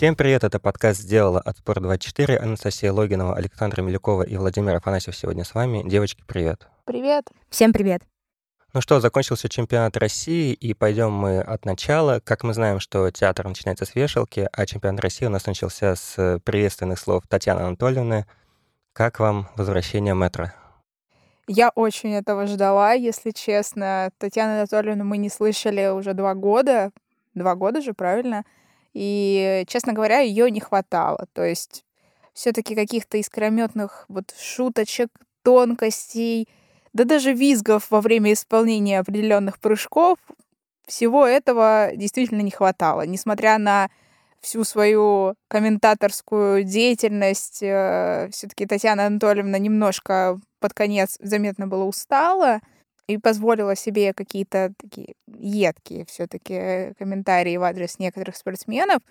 Всем привет, это подкаст «Сделала» от Спорт24. Анастасия Логинова, Александра Милюкова и Владимир Афанасьев сегодня с вами. Девочки, привет. Привет. Всем привет. Ну что, закончился чемпионат России, и пойдем мы от начала. Как мы знаем, что театр начинается с вешалки, а чемпионат России у нас начался с приветственных слов Татьяны Анатольевны. Как вам возвращение метро? Я очень этого ждала, если честно. Татьяну Анатольевну мы не слышали уже два года. Два года же, правильно? И, честно говоря, ее не хватало. То есть все-таки каких-то искрометных вот шуточек, тонкостей, да даже визгов во время исполнения определенных прыжков, всего этого действительно не хватало. Несмотря на всю свою комментаторскую деятельность, э, все-таки Татьяна Анатольевна немножко под конец заметно было устала и позволила себе какие-то такие едкие все-таки комментарии в адрес некоторых спортсменов.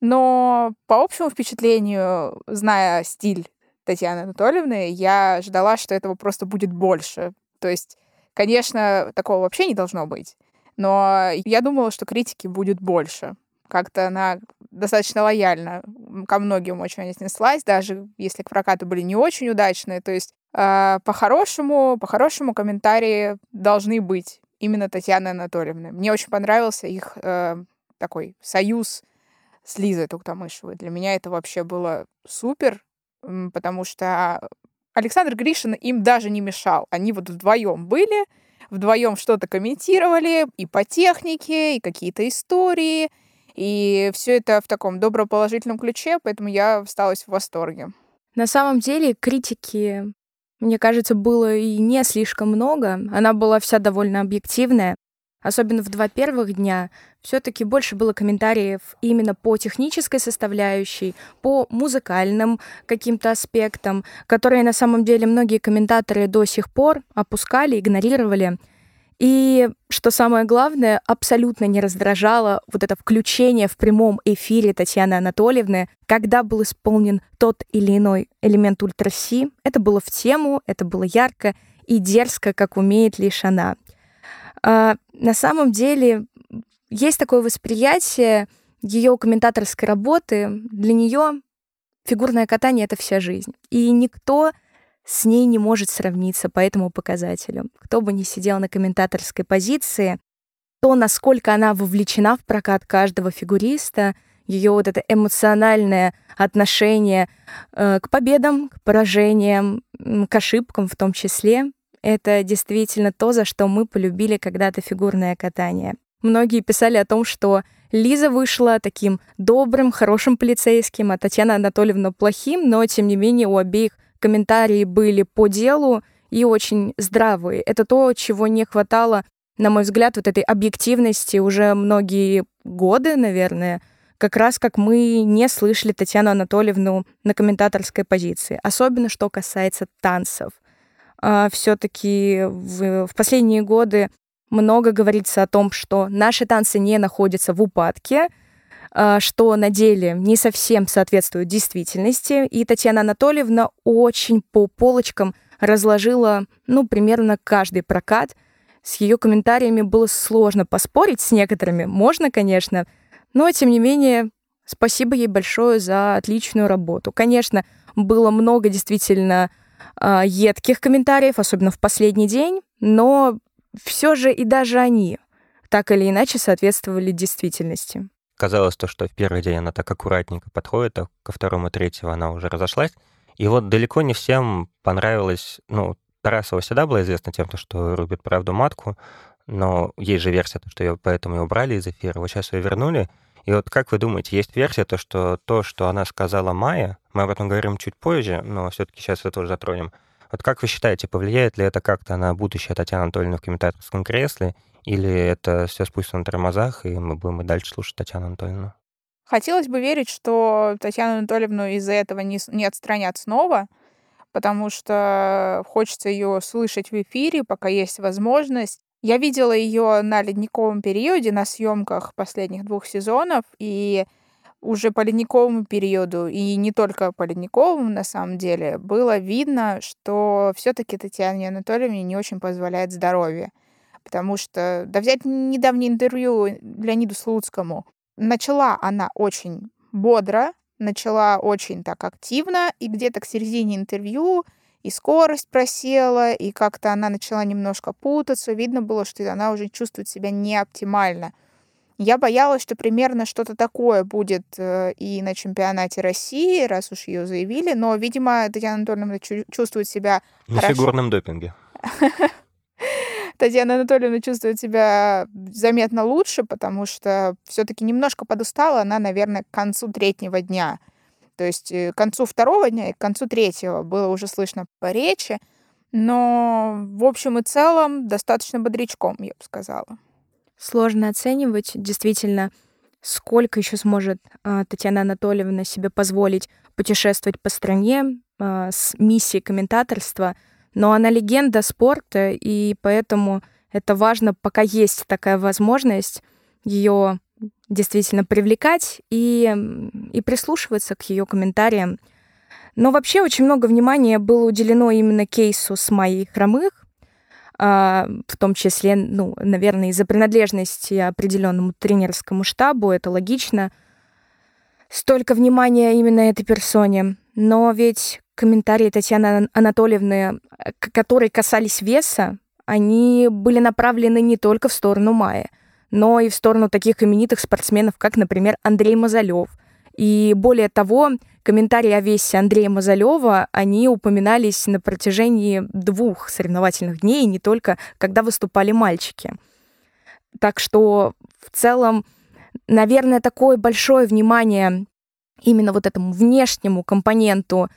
Но по общему впечатлению, зная стиль Татьяны Анатольевны, я ждала, что этого просто будет больше. То есть, конечно, такого вообще не должно быть. Но я думала, что критики будет больше. Как-то она достаточно лояльно ко многим очень отнеслась, даже если к прокату были не очень удачные. То есть э, по-хорошему, по-хорошему комментарии должны быть именно Татьяны Анатольевны. Мне очень понравился их э, такой союз с Лизой Туктамышевой. Для меня это вообще было супер, потому что Александр Гришин им даже не мешал. Они вот вдвоем были, вдвоем что-то комментировали и по технике, и какие-то истории, и все это в таком доброположительном ключе, поэтому я осталась в восторге. На самом деле критики, мне кажется, было и не слишком много. Она была вся довольно объективная. Особенно в два первых дня все-таки больше было комментариев именно по технической составляющей, по музыкальным каким-то аспектам, которые на самом деле многие комментаторы до сих пор опускали, игнорировали. И, что самое главное, абсолютно не раздражало вот это включение в прямом эфире Татьяны Анатольевны, когда был исполнен тот или иной элемент ультраси. Это было в тему, это было ярко и дерзко, как умеет лишь она. А, на самом деле есть такое восприятие ее комментаторской работы. Для нее фигурное катание — это вся жизнь. И никто с ней не может сравниться по этому показателю. Кто бы ни сидел на комментаторской позиции, то, насколько она вовлечена в прокат каждого фигуриста, ее вот это эмоциональное отношение э, к победам, к поражениям, к ошибкам в том числе, это действительно то, за что мы полюбили когда-то фигурное катание. Многие писали о том, что Лиза вышла таким добрым, хорошим полицейским, а Татьяна Анатольевна плохим, но тем не менее у обеих комментарии были по делу и очень здравые. Это то, чего не хватало, на мой взгляд, вот этой объективности уже многие годы, наверное, как раз как мы не слышали Татьяну Анатольевну на комментаторской позиции, особенно что касается танцев. А, Все-таки в, последние годы много говорится о том, что наши танцы не находятся в упадке, что на деле не совсем соответствует действительности. И Татьяна Анатольевна очень по полочкам разложила, ну, примерно каждый прокат. С ее комментариями было сложно поспорить с некоторыми. Можно, конечно, но, тем не менее, спасибо ей большое за отличную работу. Конечно, было много действительно э, едких комментариев, особенно в последний день, но все же и даже они так или иначе соответствовали действительности казалось то, что в первый день она так аккуратненько подходит, а ко второму третьему она уже разошлась. И вот далеко не всем понравилось, ну, Тарасова всегда была известна тем, что рубит правду матку, но есть же версия, что ее поэтому и убрали из эфира, вот сейчас ее вернули. И вот как вы думаете, есть версия, то, что то, что она сказала Майя, мы об этом говорим чуть позже, но все-таки сейчас это тоже затронем. Вот как вы считаете, повлияет ли это как-то на будущее Татьяны Анатольевны в комментаторском кресле? Или это все спустится на тормозах, и мы будем и дальше слушать Татьяну Анатольевну? Хотелось бы верить, что Татьяну Анатольевну из-за этого не, не отстранят снова, потому что хочется ее слышать в эфире, пока есть возможность. Я видела ее на ледниковом периоде, на съемках последних двух сезонов, и уже по ледниковому периоду, и не только по ледниковому, на самом деле, было видно, что все-таки Татьяне Анатольевне не очень позволяет здоровье. Потому что, да взять недавнее интервью Леониду Слуцкому, начала она очень бодро, начала очень так активно, и где-то к середине интервью и скорость просела, и как-то она начала немножко путаться. Видно было, что она уже чувствует себя не оптимально. Я боялась, что примерно что-то такое будет э, и на чемпионате России, раз уж ее заявили, но, видимо, Татьяна Анатольевна чувствует себя На хорошо. фигурном допинге. Татьяна Анатольевна чувствует себя заметно лучше, потому что все-таки немножко подустала она, наверное, к концу третьего дня. То есть э, к концу второго дня и к концу третьего было уже слышно по речи, но в общем и целом достаточно бодрячком, я бы сказала. Сложно оценивать действительно, сколько еще сможет а, Татьяна Анатольевна себе позволить путешествовать по стране а, с миссией комментаторства — но она легенда спорта, и поэтому это важно, пока есть такая возможность, ее действительно привлекать и, и прислушиваться к ее комментариям. Но вообще очень много внимания было уделено именно кейсу с Майей Хромых, а, в том числе, ну, наверное, из-за принадлежности определенному тренерскому штабу, это логично. Столько внимания именно этой персоне. Но ведь комментарии Татьяны Анатольевны, э, которые касались веса, они были направлены не только в сторону Майи, но и в сторону таких именитых спортсменов, как, например, Андрей Мазалев. И более того, комментарии о весе Андрея Мазалева, они упоминались на протяжении двух соревновательных дней, не только когда выступали мальчики. Так что в целом, наверное, такое большое внимание именно вот этому внешнему компоненту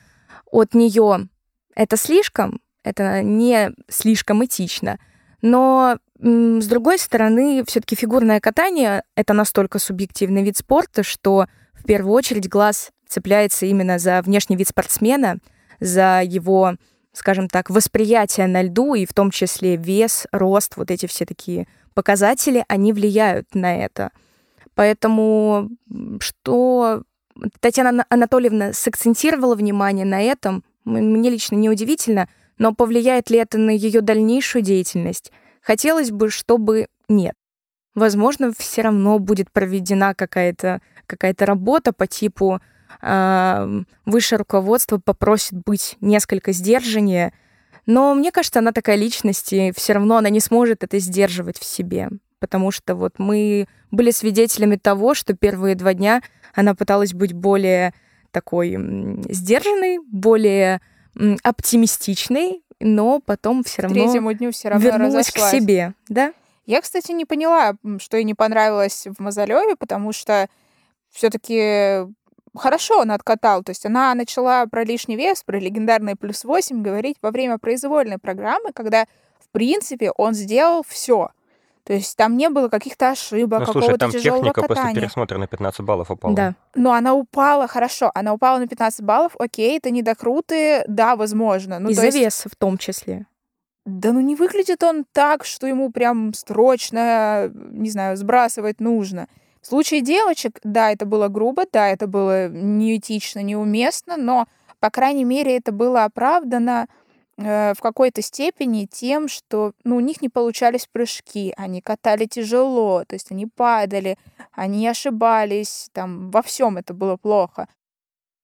от нее это слишком, это не слишком этично. Но с другой стороны, все-таки фигурное катание — это настолько субъективный вид спорта, что в первую очередь глаз цепляется именно за внешний вид спортсмена, за его, скажем так, восприятие на льду, и в том числе вес, рост, вот эти все такие показатели, они влияют на это. Поэтому что Татьяна Анатольевна сакцентировала внимание на этом. Мне лично неудивительно, но повлияет ли это на ее дальнейшую деятельность? Хотелось бы, чтобы нет. Возможно, все равно будет проведена какая-то какая работа по типу э, высшее руководство попросит быть несколько сдержаннее, но мне кажется, она такая личность, и все равно она не сможет это сдерживать в себе потому что вот мы были свидетелями того, что первые два дня она пыталась быть более такой сдержанной, более оптимистичной, но потом все равно третьему дню все равно вернулась разошлась. к себе, да? Я, кстати, не поняла, что ей не понравилось в Мазалеве, потому что все-таки хорошо он откатал. То есть она начала про лишний вес, про легендарный плюс 8 говорить во время произвольной программы, когда, в принципе, он сделал все. То есть там не было каких-то ошибок, ну, слушай, там техника катания. после пересмотра на 15 баллов упала. Да. Но она упала, хорошо, она упала на 15 баллов, окей, это недокруты, да, возможно. Ну, Из-за есть... веса в том числе. Да ну не выглядит он так, что ему прям срочно, не знаю, сбрасывать нужно. В случае девочек, да, это было грубо, да, это было неэтично, неуместно, но, по крайней мере, это было оправдано в какой-то степени тем, что ну, у них не получались прыжки, они катали тяжело, то есть они падали, они ошибались, там во всем это было плохо.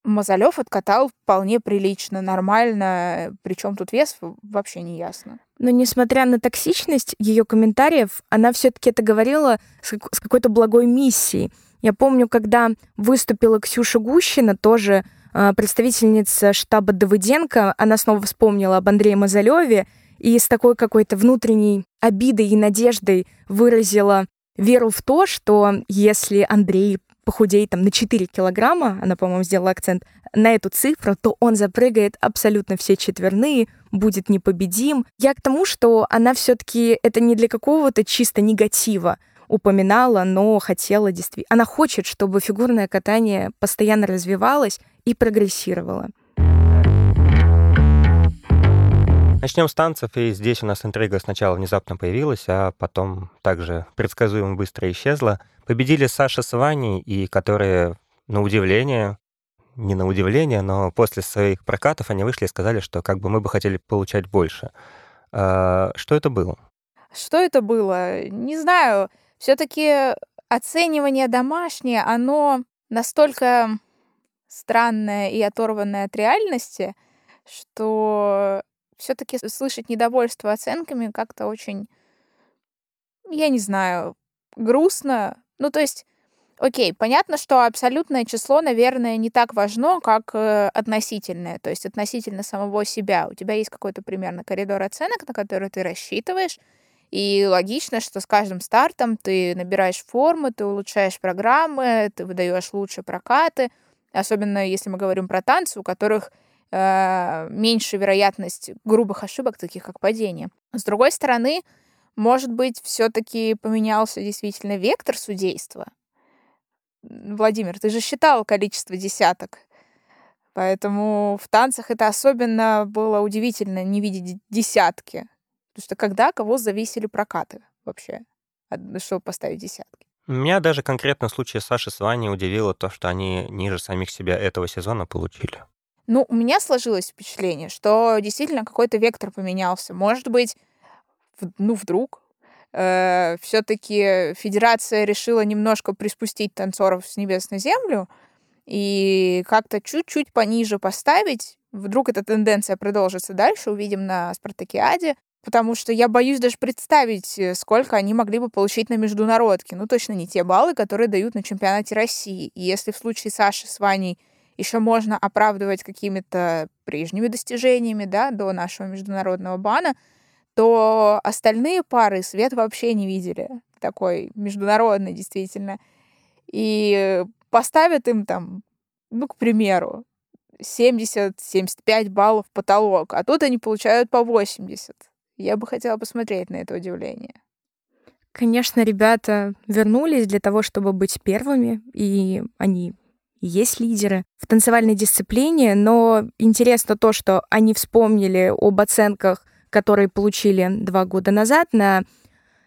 Мазалев откатал вполне прилично, нормально, причем тут вес вообще не ясно. Но несмотря на токсичность ее комментариев, она все-таки это говорила с какой-то благой миссией. Я помню, когда выступила Ксюша Гущина, тоже представительница штаба Давыденко, она снова вспомнила об Андрее Мазалеве и с такой какой-то внутренней обидой и надеждой выразила веру в то, что если Андрей похудеет там на 4 килограмма, она, по-моему, сделала акцент на эту цифру, то он запрыгает абсолютно все четверные, будет непобедим. Я к тому, что она все-таки это не для какого-то чисто негатива, упоминала, но хотела действительно... Она хочет, чтобы фигурное катание постоянно развивалось и прогрессировало. Начнем с танцев, и здесь у нас интрига сначала внезапно появилась, а потом также предсказуемо быстро исчезла. Победили Саша с Ваней, и которые, на удивление, не на удивление, но после своих прокатов они вышли и сказали, что как бы мы бы хотели получать больше. А, что это было? Что это было? Не знаю все-таки оценивание домашнее, оно настолько странное и оторванное от реальности, что все-таки слышать недовольство оценками как-то очень, я не знаю, грустно. Ну, то есть, окей, понятно, что абсолютное число, наверное, не так важно, как э, относительное, то есть относительно самого себя. У тебя есть какой-то примерно коридор оценок, на который ты рассчитываешь, и логично, что с каждым стартом ты набираешь формы, ты улучшаешь программы, ты выдаешь лучше прокаты, особенно если мы говорим про танцы, у которых э, меньше вероятность грубых ошибок, таких как падение. С другой стороны, может быть, все-таки поменялся действительно вектор судейства. Владимир, ты же считал количество десяток. Поэтому в танцах это особенно было удивительно не видеть десятки. Потому что когда кого зависели прокаты вообще, чтобы поставить десятки. Меня даже конкретно в случае Саши с Ваней удивило то, что они ниже самих себя этого сезона получили. Ну, у меня сложилось впечатление, что действительно какой-то вектор поменялся. Может быть, ну, вдруг э, все-таки федерация решила немножко приспустить танцоров с небес на землю и как-то чуть-чуть пониже поставить. Вдруг эта тенденция продолжится дальше, увидим на Спартакиаде. Потому что я боюсь даже представить, э, сколько они могли бы получить на международке. Ну, точно не те баллы, которые дают на чемпионате России. И если в случае Саши с Ваней еще можно оправдывать какими-то прежними достижениями, да, до нашего международного бана, то остальные пары свет вообще не видели. Такой международный, действительно. И поставят им там, ну, к примеру, 70-75 баллов потолок, а тут они получают по 80. Я бы хотела посмотреть на это удивление. Конечно, ребята вернулись для того, чтобы быть первыми, и они есть лидеры в танцевальной дисциплине, но интересно то, что они вспомнили об оценках, которые получили два года назад на,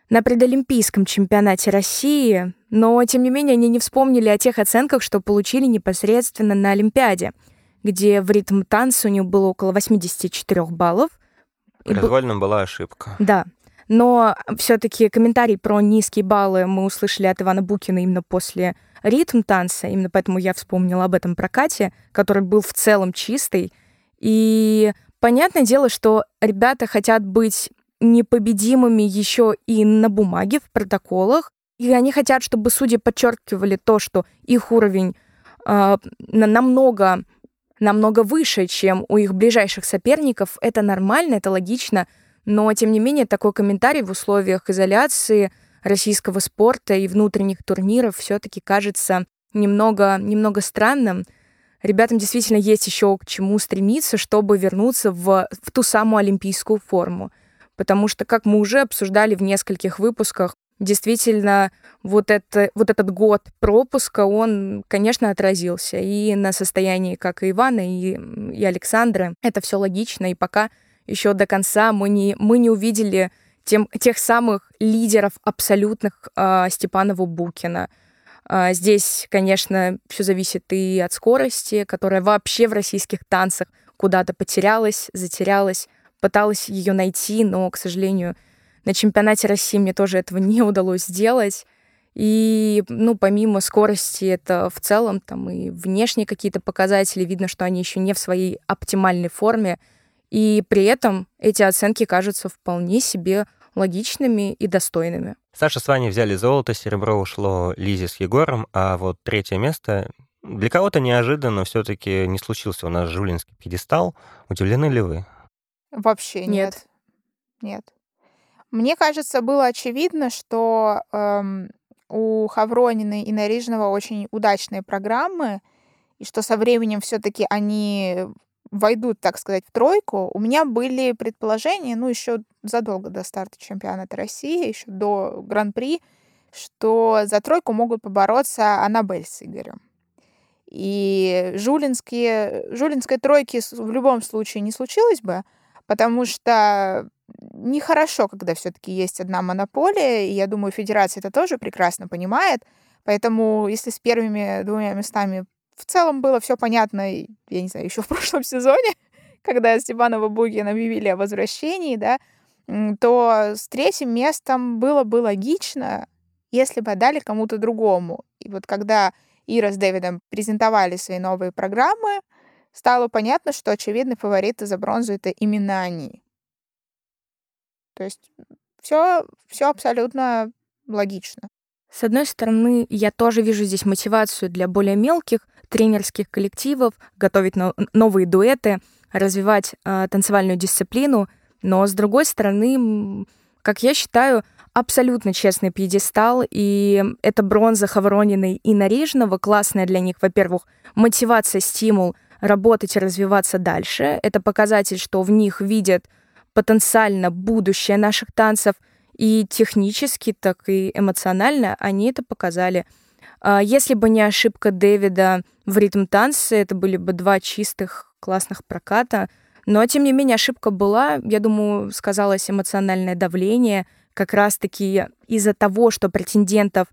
на предолимпийском чемпионате России, но, тем не менее, они не вспомнили о тех оценках, что получили непосредственно на Олимпиаде, где в ритм танца у них было около 84 баллов. Произвольно была ошибка. Да. Но все-таки комментарий про низкие баллы мы услышали от Ивана Букина именно после ритм танца, именно поэтому я вспомнила об этом прокате, который был в целом чистый. И понятное дело, что ребята хотят быть непобедимыми еще и на бумаге, в протоколах, и они хотят, чтобы судьи подчеркивали то, что их уровень э, намного намного выше, чем у их ближайших соперников. Это нормально, это логично, но, тем не менее, такой комментарий в условиях изоляции российского спорта и внутренних турниров все-таки кажется немного, немного странным. Ребятам действительно есть еще к чему стремиться, чтобы вернуться в, в ту самую олимпийскую форму. Потому что, как мы уже обсуждали в нескольких выпусках, действительно вот, это, вот этот год пропуска, он, конечно, отразился и на состоянии как и Ивана, и, и Александра. Это все логично, и пока еще до конца мы не, мы не увидели тем, тех самых лидеров абсолютных э, Степанова Букина. Э, здесь, конечно, все зависит и от скорости, которая вообще в российских танцах куда-то потерялась, затерялась, пыталась ее найти, но, к сожалению, на чемпионате России мне тоже этого не удалось сделать. И, ну, помимо скорости, это в целом там и внешние какие-то показатели, видно, что они еще не в своей оптимальной форме. И при этом эти оценки кажутся вполне себе логичными и достойными. Саша с Ваней взяли золото, серебро ушло Лизе с Егором, а вот третье место для кого-то неожиданно все-таки не случился у нас жулинский пьедестал. Удивлены ли вы? Вообще нет. Нет. Мне кажется, было очевидно, что эм, у Хавронины и Нарижного очень удачные программы, и что со временем все-таки они войдут, так сказать, в тройку, у меня были предположения, ну, еще задолго до старта чемпионата России, еще до Гран-при, что за тройку могут побороться Аннабель с Игорем. И жулинские, жулинской тройки в любом случае не случилось бы, потому что нехорошо, когда все-таки есть одна монополия, и я думаю, федерация это тоже прекрасно понимает. Поэтому, если с первыми двумя местами в целом было все понятно, я не знаю, еще в прошлом сезоне, когда Степанова Бугин объявили о возвращении, да, то с третьим местом было бы логично, если бы отдали кому-то другому. И вот когда Ира с Дэвидом презентовали свои новые программы, стало понятно, что очевидный фавориты за бронзу — это именно они. То есть все, все абсолютно логично. С одной стороны, я тоже вижу здесь мотивацию для более мелких тренерских коллективов готовить но- новые дуэты, развивать э, танцевальную дисциплину, но с другой стороны, как я считаю, абсолютно честный пьедестал, и это бронза Хаврониной и Нарижного, классная для них, во-первых, мотивация, стимул работать и развиваться дальше. Это показатель, что в них видят потенциально будущее наших танцев, и технически, так и эмоционально они это показали. А если бы не ошибка Дэвида в ритм танце, это были бы два чистых классных проката. Но, тем не менее, ошибка была. Я думаю, сказалось эмоциональное давление — как раз-таки из-за того, что претендентов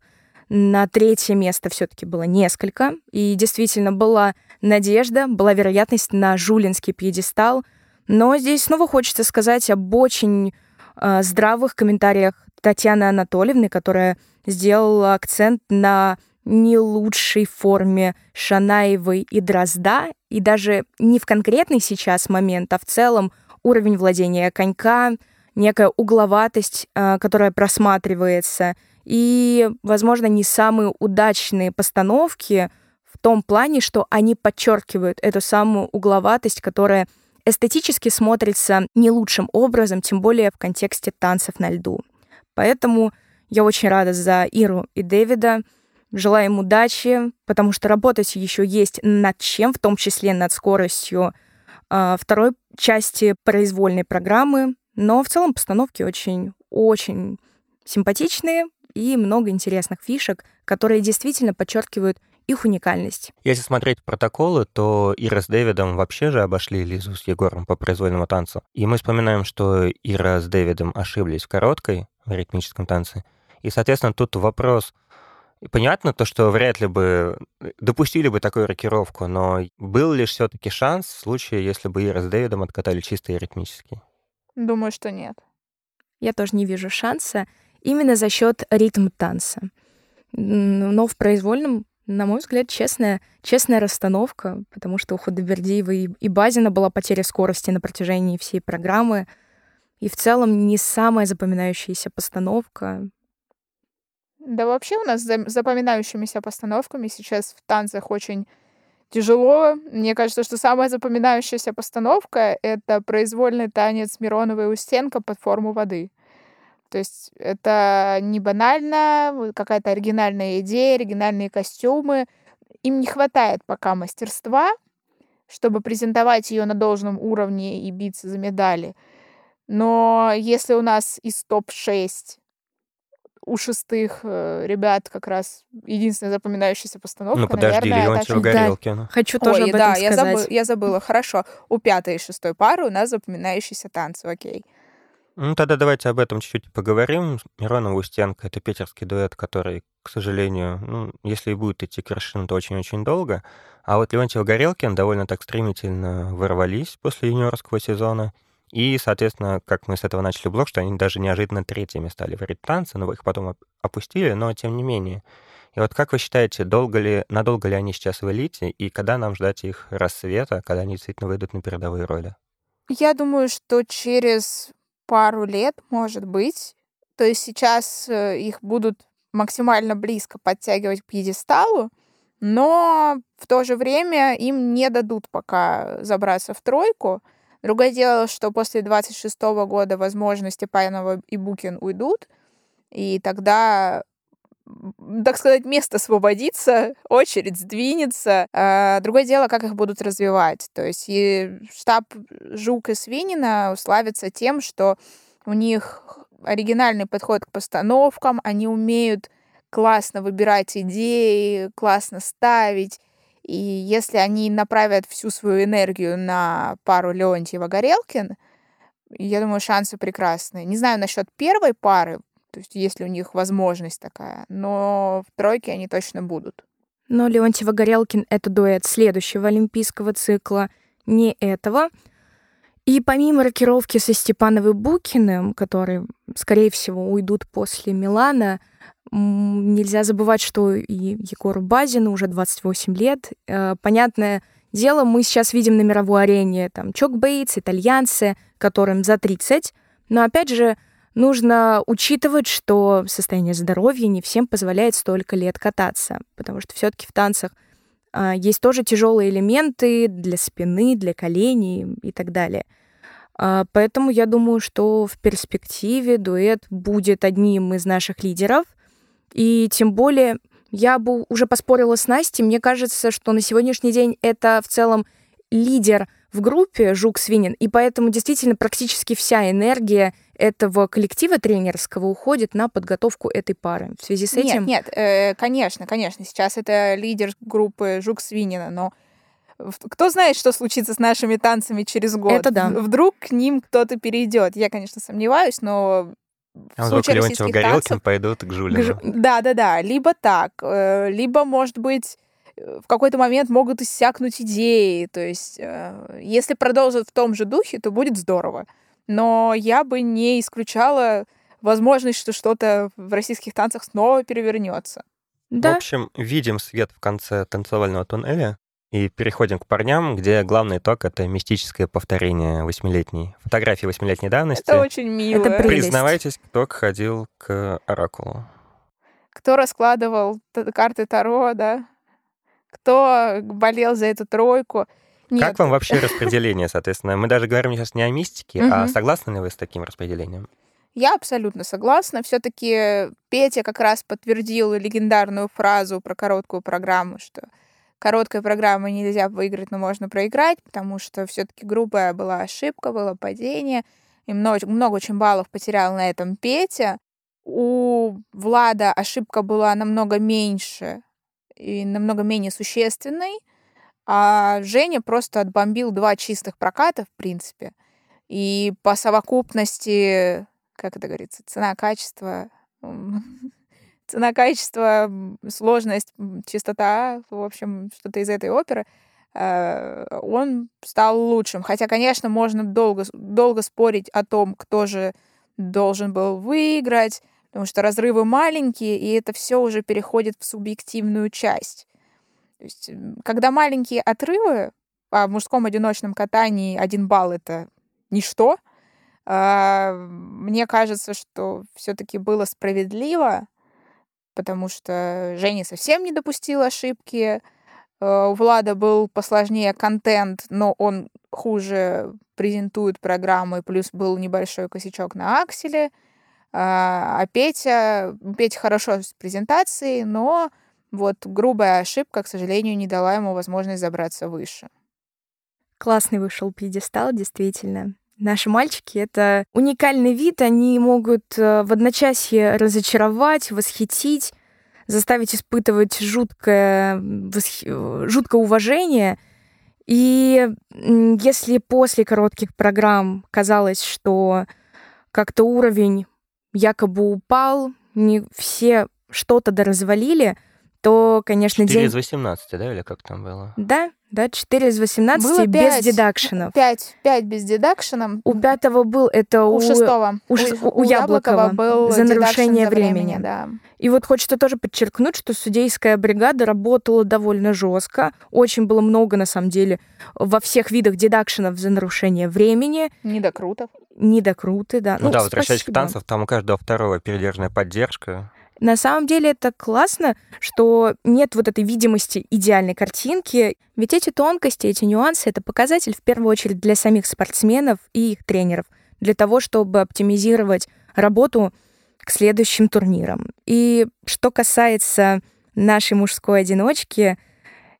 на третье место все-таки было несколько, и действительно была надежда, была вероятность на жулинский пьедестал, но здесь снова хочется сказать об очень э, здравых комментариях Татьяны Анатольевны, которая сделала акцент на не лучшей форме Шанаевой и Дрозда, и даже не в конкретный сейчас момент, а в целом уровень владения конька, некая угловатость, а, которая просматривается, и, возможно, не самые удачные постановки в том плане, что они подчеркивают эту самую угловатость, которая эстетически смотрится не лучшим образом, тем более в контексте танцев на льду. Поэтому я очень рада за Иру и Дэвида. Желаю им удачи, потому что работать еще есть над чем, в том числе над скоростью э, второй части произвольной программы, но в целом постановки очень-очень симпатичные и много интересных фишек, которые действительно подчеркивают их уникальность. Если смотреть протоколы, то Ира с Дэвидом вообще же обошли Лизу с Егором по произвольному танцу. И мы вспоминаем, что Ира с Дэвидом ошиблись в короткой, в ритмическом танце. И, соответственно, тут вопрос... Понятно то, что вряд ли бы допустили бы такую рокировку, но был ли все-таки шанс в случае, если бы Ира с Дэвидом откатали чистые ритмические? Думаю, что нет. Я тоже не вижу шанса именно за счет ритм танца. Но в произвольном, на мой взгляд, честная, честная расстановка, потому что у Худобердиева и, и Базина была потеря скорости на протяжении всей программы. И в целом не самая запоминающаяся постановка. Да вообще у нас с запоминающимися постановками сейчас в танцах очень тяжело. Мне кажется, что самая запоминающаяся постановка — это произвольный танец Миронова и Устенко под форму воды. То есть это не банально, какая-то оригинальная идея, оригинальные костюмы. Им не хватает пока мастерства, чтобы презентовать ее на должном уровне и биться за медали. Но если у нас из топ-6 у шестых э, ребят как раз единственная запоминающаяся постановка. Ну подожди, наверное, Леонтьева Горелкина. Да. Хочу тоже Ой, об этом да, сказать. Я, забыла, я забыла. Хорошо. У пятой и шестой пары у нас запоминающиеся танцы, окей. Ну, тогда давайте об этом чуть-чуть поговорим. Миронова Устенко — это питерский дуэт, который, к сожалению, ну, если и будет идти к вершинам, то очень-очень долго. А вот Леонтьев Горелкин довольно так стремительно ворвались после юниорского сезона — и, соответственно, как мы с этого начали блог, что они даже неожиданно третьими стали в танцы, но их потом опустили, но тем не менее. И вот как вы считаете, долго ли, надолго ли они сейчас в элите, и когда нам ждать их рассвета, когда они действительно выйдут на передовые роли? Я думаю, что через пару лет, может быть. То есть сейчас э, их будут максимально близко подтягивать к пьедесталу, но в то же время им не дадут пока забраться в тройку, Другое дело, что после 26 года, возможно, Степанова и Букин уйдут, и тогда так сказать, место освободится, очередь сдвинется. А другое дело, как их будут развивать. То есть и штаб Жук и Свинина славится тем, что у них оригинальный подход к постановкам, они умеют классно выбирать идеи, классно ставить, и если они направят всю свою энергию на пару Леонтьева-Горелкин, я думаю, шансы прекрасные. Не знаю насчет первой пары, то есть есть ли у них возможность такая, но в тройке они точно будут. Но Леонтьева-Горелкин — это дуэт следующего олимпийского цикла, не этого. И помимо рокировки со Степановой Букиным, которые, скорее всего, уйдут после Милана, Нельзя забывать, что и Егору Базину уже 28 лет. Э, понятное дело, мы сейчас видим на мировой арене там Чок Бейтс, итальянцы, которым за 30. Но опять же, нужно учитывать, что состояние здоровья не всем позволяет столько лет кататься, потому что все-таки в танцах а, есть тоже тяжелые элементы для спины, для коленей и так далее. А, поэтому я думаю, что в перспективе дуэт будет одним из наших лидеров. И тем более я бы уже поспорила с Настей. Мне кажется, что на сегодняшний день это в целом лидер в группе Жук Свинин, и поэтому действительно практически вся энергия этого коллектива тренерского уходит на подготовку этой пары. В связи с этим... Нет, нет, э, конечно, конечно. Сейчас это лидер группы Жук Свинина, но кто знает, что случится с нашими танцами через год? Это да. Вдруг к ним кто-то перейдет. Я, конечно, сомневаюсь, но а вдруг Леонтьев Горелкин пойдут к Жулину. Да, да, да. Либо так, э, либо, может быть, в какой-то момент могут иссякнуть идеи. То есть, э, если продолжат в том же духе, то будет здорово. Но я бы не исключала возможность, что что-то в российских танцах снова перевернется. Да. В общем, видим свет в конце танцевального туннеля. И переходим к парням, где главный итог — это мистическое повторение восьмилетней фотографии восьмилетней давности. Это очень мило. Это Признавайтесь, кто ходил к Оракулу. Кто раскладывал карты Таро, да? Кто болел за эту тройку? Нет. Как вам вообще распределение, соответственно? Мы даже говорим сейчас не о мистике, а согласны ли вы с таким распределением? Я абсолютно согласна. Все-таки Петя как раз подтвердил легендарную фразу про короткую программу, что короткой программы нельзя выиграть, но можно проиграть, потому что все-таки грубая была ошибка, было падение, и много, много очень баллов потерял на этом Петя. У Влада ошибка была намного меньше и намного менее существенной, а Женя просто отбомбил два чистых проката, в принципе. И по совокупности, как это говорится, цена-качество, цена-качество, сложность, чистота, в общем, что-то из этой оперы, э, он стал лучшим. Хотя, конечно, можно долго, долго спорить о том, кто же должен был выиграть, потому что разрывы маленькие, и это все уже переходит в субъективную часть. То есть, когда маленькие отрывы, а в мужском одиночном катании один балл это ничто, а, мне кажется, что все-таки было справедливо, потому что Женя совсем не допустил ошибки. Э, у Влада был посложнее контент, но он хуже презентует программы, плюс был небольшой косячок на акселе. А, а Петя, Петя хорошо с презентацией, но вот грубая ошибка, к сожалению, не дала ему возможность забраться выше. Классный вышел пьедестал, действительно. Наши мальчики — это уникальный вид, они могут э, в одночасье разочаровать, восхитить, заставить испытывать жуткое, восх... жуткое уважение. И если после коротких программ казалось, что как-то уровень якобы упал, не все что-то доразвалили, то, конечно, 4 день... из 18, да, или как там было? Да, да, 4 из 18 Было без 5, дедакшенов. 5, 5 без дедакшена. У пятого был это у, у шестого. У, у, у, у Яблокова был за нарушение времени. времени да. И вот хочется тоже подчеркнуть, что судейская бригада работала довольно жестко. Очень было много, на самом деле, во всех видах дедакшенов за нарушение времени. Недокрутов. Недокруты, да. Ну, ну да, возвращаясь к танцам, там у каждого второго передержная поддержка. На самом деле это классно, что нет вот этой видимости идеальной картинки, ведь эти тонкости, эти нюансы — это показатель в первую очередь для самих спортсменов и их тренеров, для того, чтобы оптимизировать работу к следующим турнирам. И что касается нашей мужской одиночки,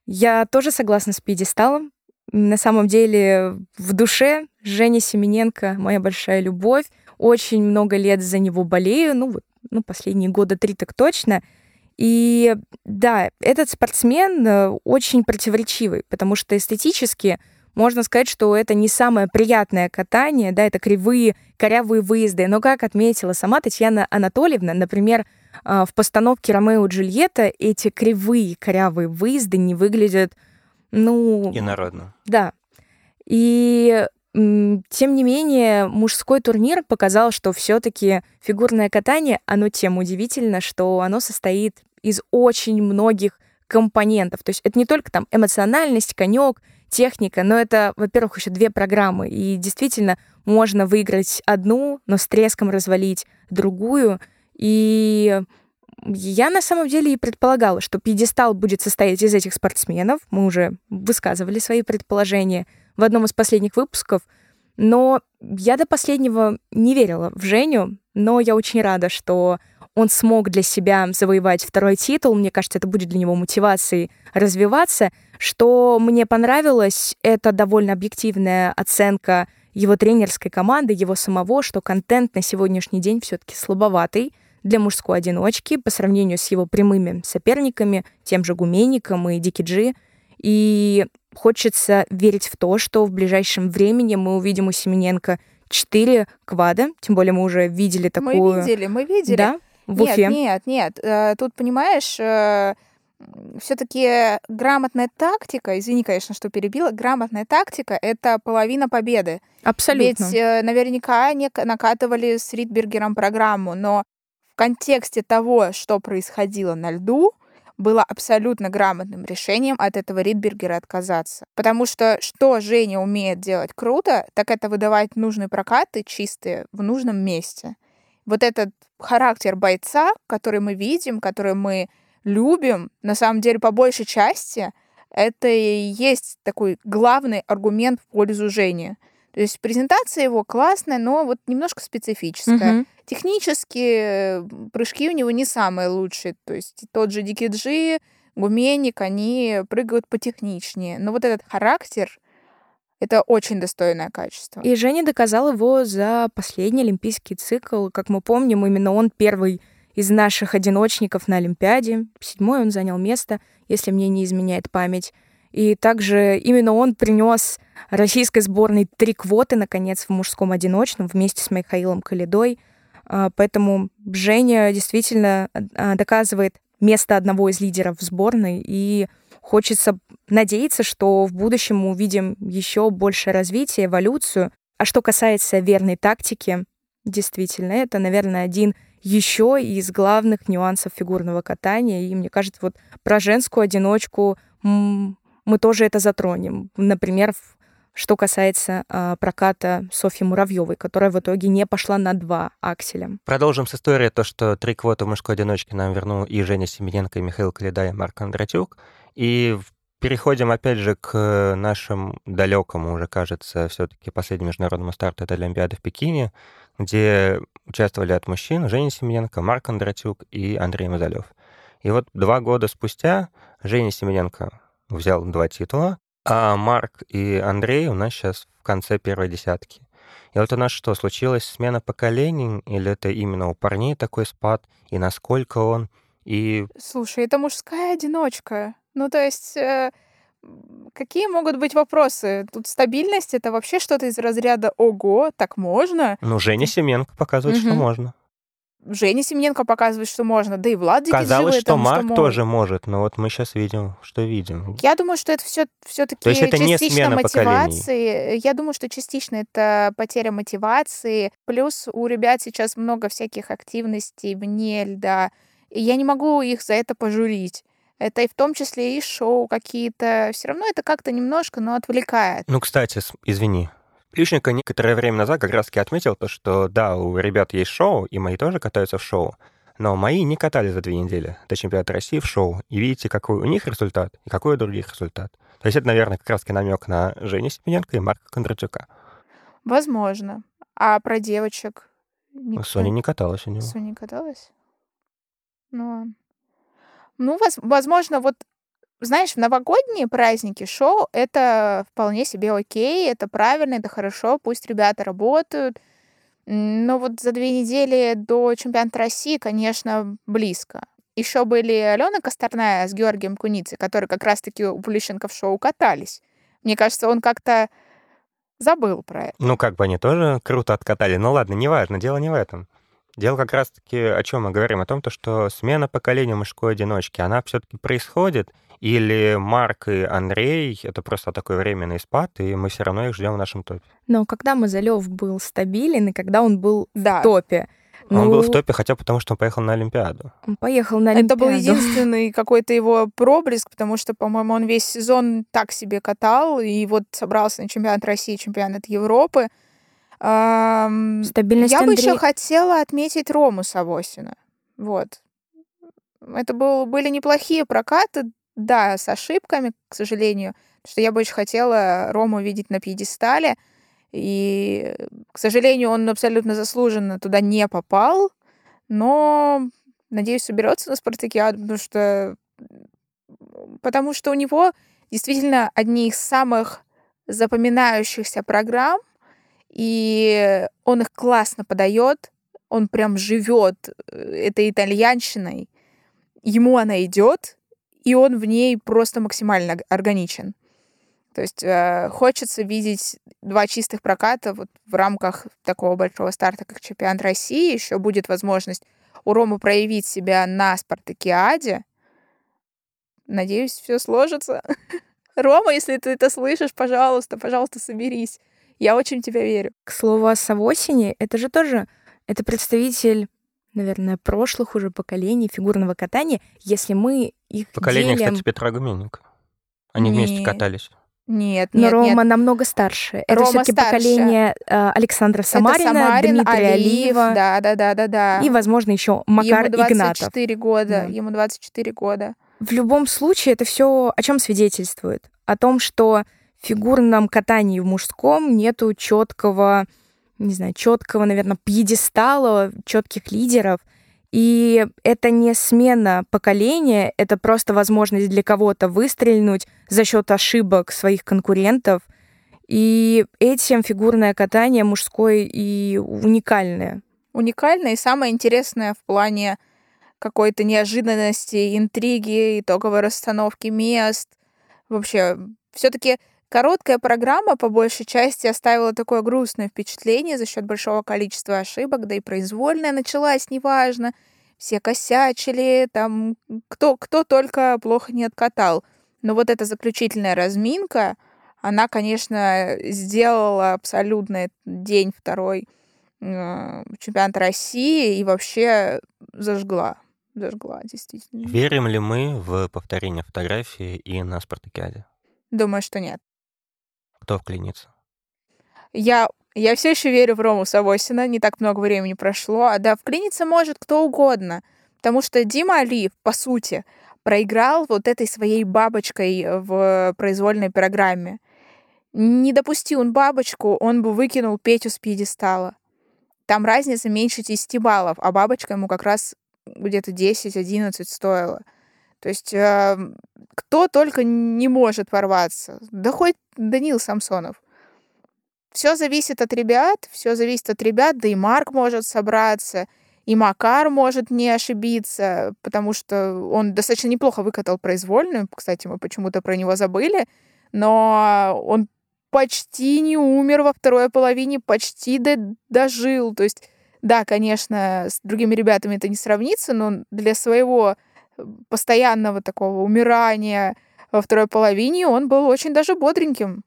я тоже согласна с пьедесталом. На самом деле в душе Женя Семененко — моя большая любовь. Очень много лет за него болею. Ну, вот ну, последние года три так точно. И да, этот спортсмен э, очень противоречивый, потому что эстетически можно сказать, что это не самое приятное катание, да, это кривые, корявые выезды. Но, как отметила сама Татьяна Анатольевна, например, э, в постановке «Ромео и Джульетта» эти кривые, корявые выезды не выглядят, ну... Инородно. Да. И Тем не менее, мужской турнир показал, что все-таки фигурное катание, оно тем удивительно, что оно состоит из очень многих компонентов. То есть это не только там эмоциональность, конек, техника, но это, во-первых, еще две программы. И действительно можно выиграть одну, но с треском развалить другую. И я на самом деле и предполагала, что пьедестал будет состоять из этих спортсменов. Мы уже высказывали свои предположения в одном из последних выпусков. Но я до последнего не верила в Женю, но я очень рада, что он смог для себя завоевать второй титул. Мне кажется, это будет для него мотивацией развиваться. Что мне понравилось, это довольно объективная оценка его тренерской команды, его самого, что контент на сегодняшний день все-таки слабоватый для мужской одиночки по сравнению с его прямыми соперниками, тем же Гуменником и Дикиджи. И хочется верить в то, что в ближайшем времени мы увидим у Семененко четыре квада, тем более мы уже видели такую... Мы видели, мы видели. Да, в нет, Уфе. Нет, нет, э, Тут, понимаешь, э, все-таки грамотная тактика, извини, конечно, что перебила, грамотная тактика — это половина победы. Абсолютно. Ведь э, наверняка они накатывали с Ридбергером программу, но в контексте того, что происходило на льду, было абсолютно грамотным решением от этого Ридбергера отказаться. Потому что что Женя умеет делать круто, так это выдавать нужные прокаты чистые в нужном месте. Вот этот характер бойца, который мы видим, который мы любим, на самом деле, по большей части, это и есть такой главный аргумент в пользу Жени. То есть презентация его классная, но вот немножко специфическая. Мгм. Технически э, прыжки у него не самые лучшие. То есть тот же Дикиджи, Гуменник, они прыгают потехничнее. Но вот этот характер — это очень достойное качество. И Женя доказал его за последний олимпийский цикл. Как мы помним, именно он первый из наших одиночников на Олимпиаде. Седьмой он занял место, если мне не изменяет память. И также именно он принес российской сборной три квоты, наконец, в мужском одиночном вместе с Михаилом Калидой. А, Поэтому Женя действительно а, доказывает место одного из лидеров сборной, и хочется надеяться, что в будущем мы увидим еще больше развития, эволюцию. А что касается верной тактики, действительно, это, наверное, один еще из главных нюансов фигурного катания. И мне кажется, вот про женскую одиночку мы тоже это затронем. Например, что касается а, проката Софьи Муравьевой, которая в итоге не пошла на два акселя. Продолжим с историей то, что три квоты мужской одиночке нам вернул и Женя Семененко, и Михаил Калида, и Марк Кондратюк. И переходим опять же к нашему далекому, уже кажется, все-таки последнему международному старту этой Олимпиады в Пекине, где участвовали от мужчин Женя Семененко, Марк Кондратюк и Андрей Мазалев. И вот два года спустя Женя Семененко взял два титула, а Марк и Андрей у нас сейчас в конце первой десятки. И вот у нас что, случилась смена поколений, или это именно у парней такой спад, и насколько он, и Слушай, это мужская одиночка. Ну, то есть, э, какие могут быть вопросы? Тут стабильность — это вообще что-то из разряда «Ого, так можно?» ну, Женя Семенко показывает, что можно. Женя Семененко показывает, что можно, да и Влад Дикиджи Казалось, в что этом, Марк может. тоже может, но вот мы сейчас видим, что видим. Я думаю, что это все все-таки То есть это не частично смена поколений? мотивации. Я думаю, что частично это потеря мотивации. Плюс у ребят сейчас много всяких активностей вне льда. И я не могу их за это пожурить. Это и в том числе и шоу какие-то. Все равно это как-то немножко, но отвлекает. Ну, кстати, извини. Плющенко некоторое время назад как раз-таки отметил то, что да, у ребят есть шоу, и мои тоже катаются в шоу, но мои не катали за две недели до чемпионата России в шоу. И видите, какой у них результат и какой у других результат. То есть это, наверное, как раз-таки намек на Женю Семененко и Марка Кондратюка. Возможно. А про девочек? никто- Соня не каталась у него. Соня не каталась? Ну, ладно. ну воз- возможно, вот знаешь, в новогодние праздники шоу это вполне себе окей, это правильно, это хорошо, пусть ребята работают. Но вот за две недели до чемпионата России, конечно, близко. Еще были Алена Косторная с Георгием Куницей, которые как раз-таки у Плющенко в шоу катались. Мне кажется, он как-то забыл про это. Ну, как бы они тоже круто откатали. Ну ладно, неважно, дело не в этом. Дело как раз-таки, о чем мы говорим, о том, то, что смена поколения мужской одиночки, она все-таки происходит, Или Марк и Андрей — это просто такой временный спад, и мы все равно их ждем в нашем топе. Но когда Мазалев был стабилен, и когда он был да. в топе, ну, он был в ну, топе хотя бы потому, что он поехал на Олимпиаду. Он поехал на Олимпиаду. Это был единственный какой-то его проблеск, потому что, по-моему, он весь сезон так себе катал, и вот собрался на чемпионат России, чемпионат Европы. Стабильность Я Андрей... бы еще хотела отметить Рому Савосина. Вот. Это был, были неплохие прокаты, да, с ошибками, к сожалению, что я бы очень хотела Рому видеть на пьедестале. И, к сожалению, он абсолютно заслуженно туда не попал, но, надеюсь, соберется на спартакиаду, потому что, потому что у него действительно одни из самых запоминающихся программ, и он их классно подает, он прям живет э, этой итальянщиной, ему она идет, и он в ней просто максимально органичен. То есть э, хочется видеть два чистых проката вот в рамках такого большого старта, как чемпионат России. Еще будет возможность у Ромы проявить себя на спартакиаде. Надеюсь, все сложится. Рома, если ты это слышишь, пожалуйста, пожалуйста, соберись. Я очень в тебя верю. К слову о Савосине, это же тоже это представитель наверное, прошлых уже поколений фигурного катания, если мы их Поколение, делим... кстати, Петра Гуменника. Они не... вместе катались. Нет, Но нет, Рома нет. намного старше. Это Рома все-таки старше. поколение э, Александра Самарина, Это Самарин, Дмитрия Алиев, Алиева. Да, да, да, да, да. И, возможно, еще Макар ему 24 Игнатов. года. Да. Ему 24 года. В любом случае, это все о чем свидетельствует? О том, что в фигурном катании в мужском нету четкого, не знаю, четкого, наверное, пьедестала, четких лидеров. И это не смена поколения, это просто возможность для кого-то выстрельнуть за счет ошибок своих конкурентов. И этим фигурное катание мужское и уникальное. Уникальное и самое интересное в плане какой-то неожиданности, интриги, итоговой расстановки мест. Вообще, все-таки Короткая программа по большей части оставила такое грустное впечатление за счет большого количества ошибок, да и произвольная началась, неважно. Все косячили, там кто, кто только плохо не откатал. Но вот эта заключительная разминка, она, конечно, сделала абсолютно день второй э, чемпионата России и вообще зажгла. Зажгла, действительно. Верим ли мы в повторение фотографии и на спартакиаде? Думаю, что нет кто вклинится? Я, я все еще верю в Рому Савосина, не так много времени прошло. А да, вклиниться может кто угодно. Потому что Дима Алиев, по сути, проиграл вот этой своей бабочкой в произвольной программе. Не допустил он бабочку, он бы выкинул Петю с пьедестала. Там разница меньше 10 баллов, а бабочка ему как раз где-то 10-11 стоила. То есть э, кто только не может ворваться. Да хоть Данил Самсонов. Все зависит от ребят, все зависит от ребят, да и Марк может собраться, и Макар может не ошибиться, потому что он достаточно неплохо выкатал произвольную. Кстати, мы почему-то про него забыли, но он почти не умер во второй половине, почти до, дожил. То есть, да, конечно, с другими ребятами это не сравнится, но для своего постоянного такого умирания во второй половине он был очень даже бодреньким.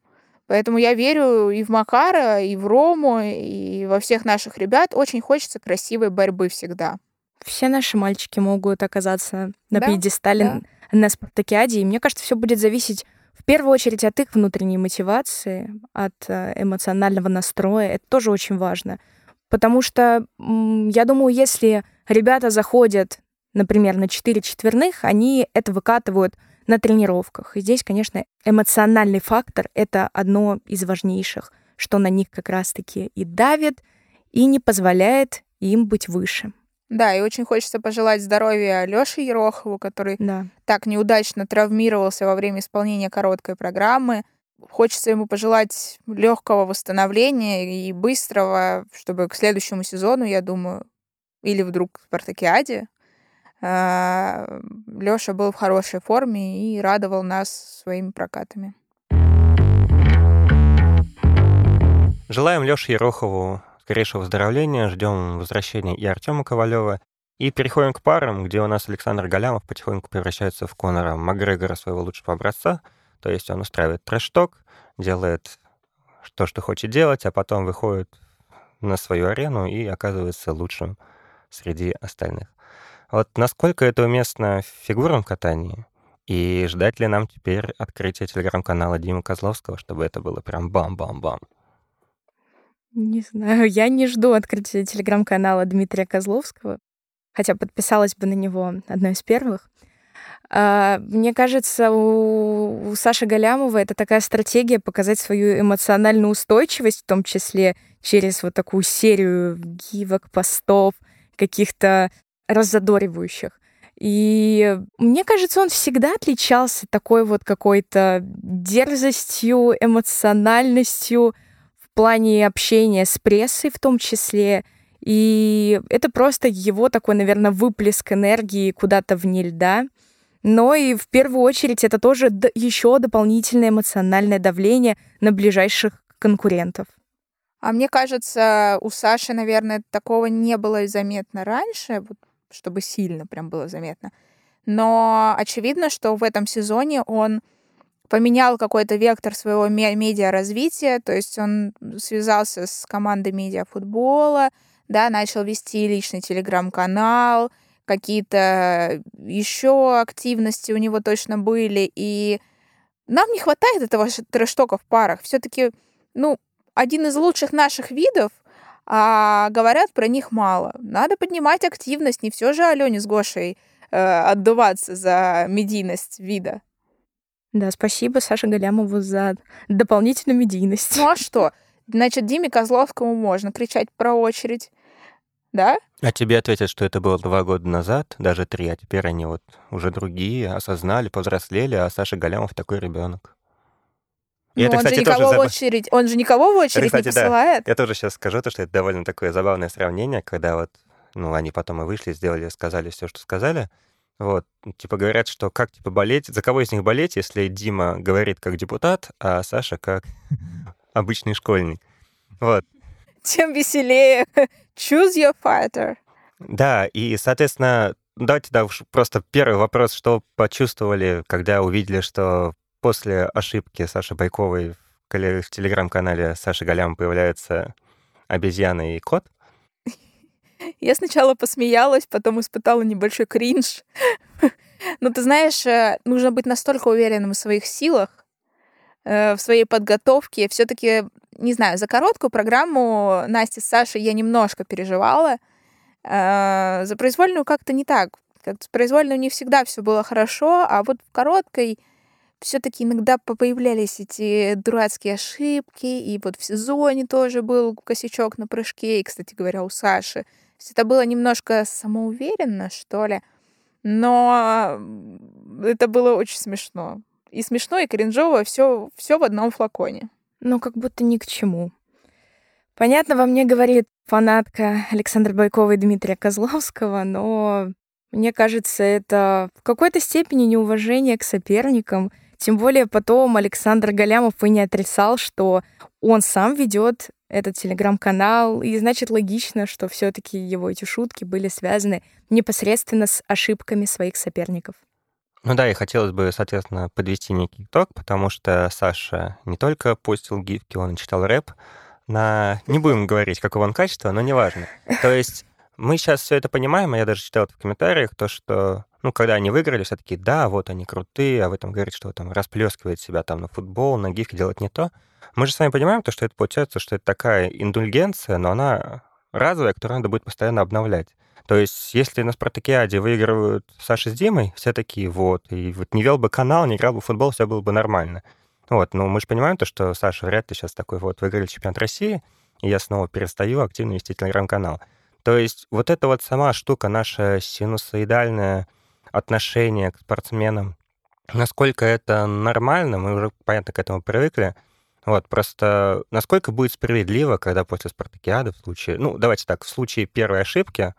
Поэтому я верю и в Макара, и в Рому, и во всех наших ребят. Очень хочется красивой борьбы всегда. Все наши мальчики могут оказаться на да, пьедестале да. на спартакиаде, и мне кажется, все будет зависеть в первую очередь от их внутренней мотивации, от э, эмоционального настроя. Это тоже очень важно. Потому что я думаю, если ребята заходят например, на 4 четверных, они это выкатывают на тренировках. И здесь, конечно, эмоциональный фактор — это одно из важнейших, что на них как раз-таки и давит, и не позволяет им быть выше. Да, и очень хочется пожелать здоровья Лёше Ерохову, который да. так неудачно травмировался во время исполнения короткой программы. Хочется ему пожелать легкого восстановления и быстрого, чтобы к следующему сезону, я думаю, или вдруг в Спартакиаде Лёша был в хорошей форме и радовал нас своими прокатами. Желаем Лёше Ерохову скорейшего выздоровления, ждем возвращения и Артема Ковалева, И переходим к парам, где у нас Александр Галямов потихоньку превращается в Конора Макгрегора своего лучшего образца. То есть он устраивает трэш-ток, делает то, что хочет делать, а потом выходит на свою арену и оказывается лучшим среди остальных. Вот насколько это уместно в фигурном катании? И ждать ли нам теперь открытия телеграм-канала Димы Козловского, чтобы это было прям бам-бам-бам? Не знаю, я не жду открытия телеграм-канала Дмитрия Козловского, хотя подписалась бы на него одной из первых. А, мне кажется, у, Саши Галямова это такая стратегия показать свою эмоциональную устойчивость, в том числе через вот такую серию гивок, постов, каких-то раззадоривающих. И мне кажется, он всегда отличался такой вот какой-то дерзостью, эмоциональностью в плане общения с прессой в том числе. И это просто его такой, наверное, выплеск энергии куда-то вне льда. Но и в первую очередь это тоже еще дополнительное эмоциональное давление на ближайших конкурентов. А мне кажется, у Саши, наверное, такого не было заметно раньше, вот чтобы сильно прям было заметно. Но очевидно, что в этом сезоне он поменял какой-то вектор своего медиа-развития, то есть он связался с командой медиафутбола, да, начал вести личный телеграм-канал, какие-то еще активности у него точно были, и нам не хватает этого трэштока в парах. Все-таки, ну, один из лучших наших видов, а говорят про них мало. Надо поднимать активность, не все же Алене с Гошей э, отдуваться за медийность вида. Да, спасибо Саше Галямову за дополнительную медийность. Ну а что? Значит, Диме Козловскому можно кричать про очередь, да? А тебе ответят, что это было два года назад, даже три, а теперь они вот уже другие, осознали, повзрослели, а Саша Галямов такой ребенок. И ну, это, он, кстати, же никого тоже... в очередь, он же никого в очередь кстати, не посылает. Да. Я тоже сейчас скажу, то, что это довольно такое забавное сравнение, когда вот, ну, они потом и вышли, сделали, сказали все, что сказали. Вот, типа говорят, что как типа болеть, за кого из них болеть, если Дима говорит как депутат, а Саша как обычный школьник. Вот. Тем веселее. Choose your fighter. Да, и, соответственно, давайте да, просто первый вопрос, что почувствовали, когда увидели, что после ошибки Саши Байковой в телеграм-канале Саши Галям появляется обезьяна и кот. Я сначала посмеялась, потом испытала небольшой кринж. Но ты знаешь, э, нужно быть настолько уверенным в своих силах, э, в своей подготовке. все таки не знаю, за короткую программу Насти с Сашей я немножко переживала. Э, за произвольную как-то не так. Как с произвольной не всегда все было хорошо, а вот в короткой все-таки иногда появлялись эти дурацкие ошибки, и вот в сезоне тоже был косячок на прыжке, и, кстати говоря, у Саши. То это было немножко самоуверенно, что ли, но это было очень смешно. И смешно, и кринжово, все, все в одном флаконе. Ну, как будто ни к чему. Понятно, во мне говорит фанатка Александра Байкова и Дмитрия Козловского, но мне кажется, это в какой-то степени неуважение к соперникам тем более потом Александр Галямов и не отрицал, что он сам ведет этот телеграм-канал, и значит логично, что все-таки его эти шутки были связаны непосредственно с ошибками своих соперников. Ну да, и хотелось бы, соответственно, подвести некий итог, потому что Саша не только постил гифки, он читал рэп на... Не будем говорить, какого он качества, но неважно. То есть мы сейчас все это понимаем, а я даже читал это в комментариях, то, что ну, когда они выиграли, все таки да, вот они крутые, а в этом говорит, что там расплескивает себя там на футбол, на гифки, делать не то. Мы же с вами понимаем, то, что это получается, что это такая индульгенция, но она разовая, которую надо будет постоянно обновлять. То есть, если на Спартакиаде выигрывают Саша с Димой, все такие, вот, и вот не вел бы канал, не играл бы в футбол, все было бы нормально. Вот, но мы же понимаем то, что Саша вряд ли сейчас такой вот выиграли чемпионат России, и я снова перестаю активно вести телеграм-канал. То есть вот эта вот сама штука, наша синусоидальная отношение к спортсменам, насколько это нормально, мы уже, понятно, к этому привыкли. Вот, просто насколько будет справедливо, когда после спартакиады в случае... Ну, давайте так, в случае первой ошибки,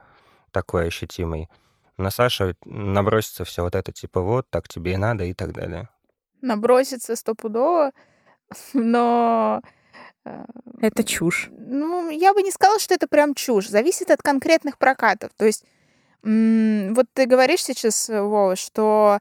такой ощутимой, на Саша набросится все вот это, типа, вот, так тебе и надо, и так далее. Набросится стопудово, но... Э, это чушь. Ну, я бы не сказала, что это прям чушь. Зависит от конкретных прокатов. То есть Вот ты говоришь сейчас, Вова, что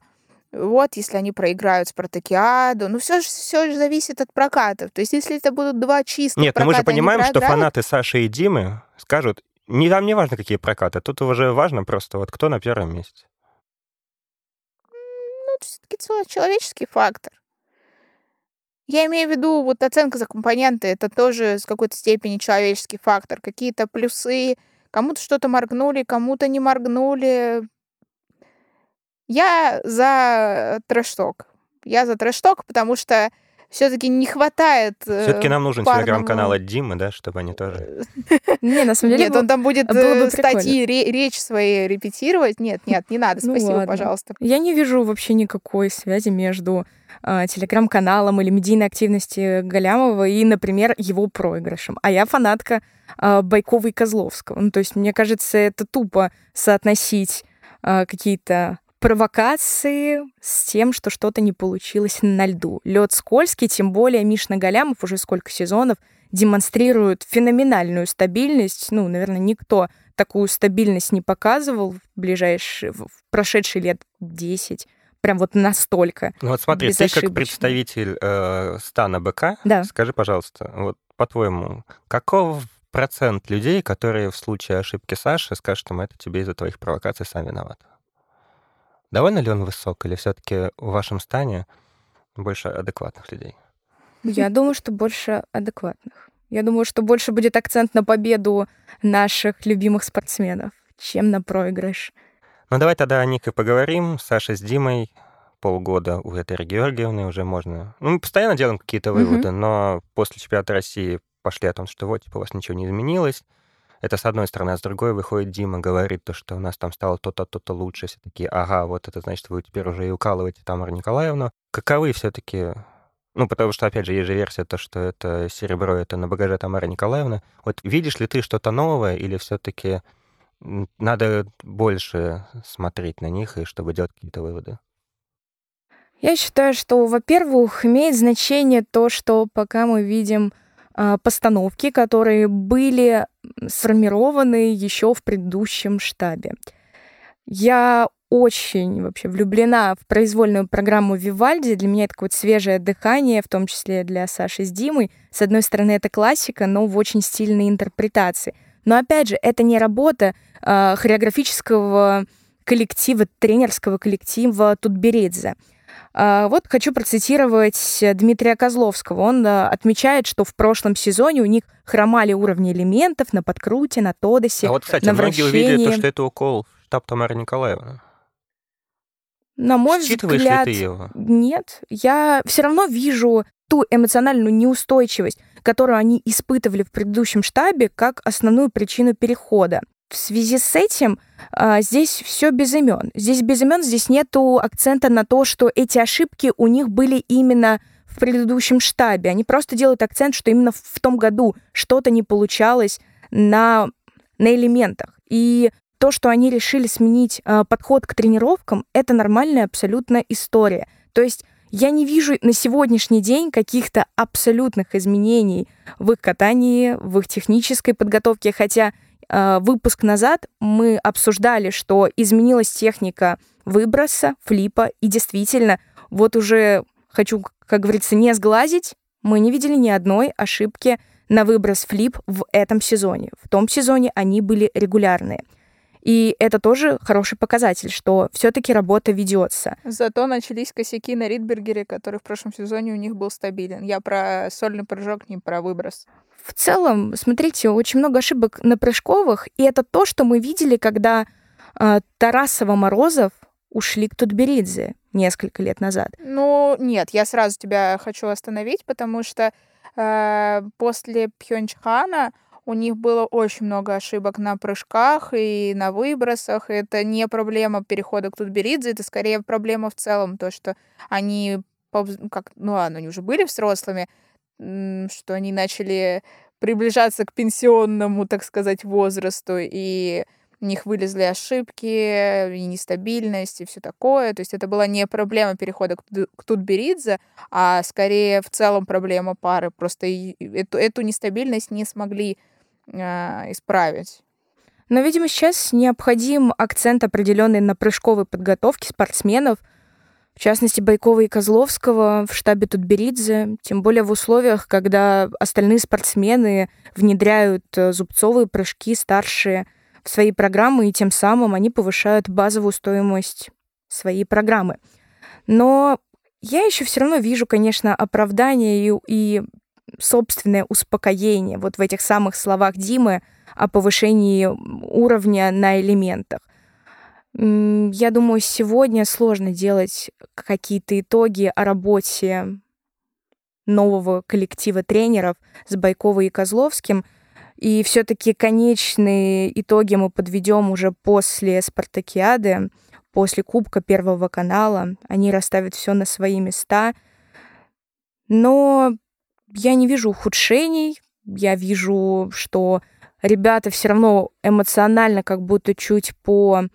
вот, если они проиграют Спартакиаду, ну все же все же зависит от прокатов. То есть, если это будут два чистых Нет, проката, ну мы же понимаем, что фанаты Саши и Димы скажут, не, там не важно, какие прокаты, тут уже важно просто вот кто на первом месте. Ну, все-таки человеческий фактор. Я имею в виду, вот оценка за компоненты, это тоже с какой-то степени человеческий фактор. Какие-то плюсы, кому-то что-то моргнули, кому-то не моргнули. Я за трэш-ток. Я за трэш-ток, потому что все-таки не хватает Все-таки э, нам нужен парному- телеграм-канал от Димы, да, чтобы они тоже... Не, на самом деле... Нет, он там будет э, статьи, ре- речь свои репетировать. Нет, нет, не надо, Ну спасибо, пожалуйста. Я не вижу вообще никакой связи между а, телеграм-каналом или медийной активностью Галямова и, например, его проигрышем. А я фанатка а, Байкова и Козловского. Ну, то есть, мне кажется, это тупо соотносить а, какие-то провокации с тем, что что-то не получилось на льду. Лед скользкий, тем более Мишна Галямов уже сколько сезонов демонстрирует феноменальную стабильность. Ну, наверное, никто такую стабильность не показывал в ближайшие, в прошедшие лет 10. Прям вот настолько. Ну вот смотри, ты как представитель э, стана БК, Да. скажи, пожалуйста, вот по-твоему, каков процент людей, которые в случае ошибки Саши скажут, что это тебе из-за твоих провокаций сам виноват? Довольно ли он высок, или все-таки в вашем стане больше адекватных людей? Я думаю, что больше адекватных. Я думаю, что больше будет акцент на победу наших любимых спортсменов, чем на проигрыш. Ну давай тогда о них и поговорим. Саша с Димой полгода у Этери Георгиевны уже можно... Ну, мы постоянно делаем какие-то выводы, но после чемпионата России пошли о том, что вот, типа, у вас ничего не изменилось. Это с одной стороны, а с другой выходит Дима, говорит то, что у нас там стало то-то, то-то лучше. Все такие, ага, вот это значит, вы теперь уже и укалываете Тамару Николаевну. Каковы все-таки... Ну, потому что, опять же, есть же версия, то, что это серебро, это на багаже Тамара Николаевна. Вот видишь ли ты что-то новое, или все-таки надо больше смотреть на них, и чтобы делать какие-то выводы? Я считаю, что, во-первых, имеет значение то, что пока мы видим постановки, которые были сформированы еще в предыдущем штабе. Я очень вообще влюблена в произвольную программу Вивальди. Для меня это какое-то свежее дыхание, в том числе для Саши с Димой. С одной стороны, это классика, но в очень стильной интерпретации. Но опять же, это не работа а, хореографического коллектива, тренерского коллектива Тутберидзе. А, Вот хочу процитировать Дмитрия Козловского. Он а, отмечает, что в прошлом сезоне у них хромали уровни элементов на подкруте, на тодосе, А вот, кстати, на многие увидели то, что это укол штаб Тамары Николаевны. На мой Считываешь взгляд, ли ты его? нет. Я все равно вижу ту эмоциональную неустойчивость, которую они испытывали в предыдущем штабе, как основную причину перехода. В связи с этим а, здесь все без имен. Здесь без имен, здесь нету акцента на то, что эти ошибки у них были именно в предыдущем штабе. Они просто делают акцент, что именно в том году что-то не получалось на, на элементах. И то, что они решили сменить а, подход к тренировкам, это нормальная абсолютно история. То есть я не вижу на сегодняшний день каких-то абсолютных изменений в их катании, в их технической подготовке, хотя выпуск назад мы обсуждали, что изменилась техника выброса, флипа, и действительно, вот уже хочу, как говорится, не сглазить, мы не видели ни одной ошибки на выброс флип в этом сезоне. В том сезоне они были регулярные. И это тоже хороший показатель, что все-таки работа ведется. Зато начались косяки на Ридбергере, который в прошлом сезоне у них был стабилен. Я про сольный прыжок, не про выброс. В целом, смотрите, очень много ошибок на прыжковых, и это то, что мы видели, когда э, Тарасова-Морозов ушли к Тутберидзе несколько лет назад. Ну, нет, я сразу тебя хочу остановить, потому что э, после Пхенчхана у них было очень много ошибок на прыжках и на выбросах. Это не проблема перехода к Тутберидзе, это скорее проблема в целом, то, что они, как, ну ладно, они уже были взрослыми, что они начали приближаться к пенсионному, так сказать, возрасту, и у них вылезли ошибки, и нестабильность, и все такое. То есть это была не проблема перехода к, Ту- к Тутберидзе, а скорее в целом проблема пары. Просто эту, эту нестабильность не смогли а, исправить. Но, видимо, сейчас необходим акцент определенный на прыжковой подготовке спортсменов, в частности, Байкова и Козловского в штабе Тутберидзе, тем более в условиях, когда остальные спортсмены внедряют э, зубцовые прыжки старшие в свои программы, и тем самым они повышают базовую стоимость своей программы. Но я еще все равно вижу, конечно, оправдание и, и собственное успокоение вот в этих самых словах Димы о повышении уровня на элементах. Я думаю, сегодня сложно делать какие-то итоги о работе нового коллектива тренеров с Байковой и Козловским. И все-таки конечные итоги мы подведем уже после Спартакиады, после Кубка Первого канала. Они расставят все на свои места. Но я не вижу ухудшений. Я вижу, что ребята все равно эмоционально как будто чуть по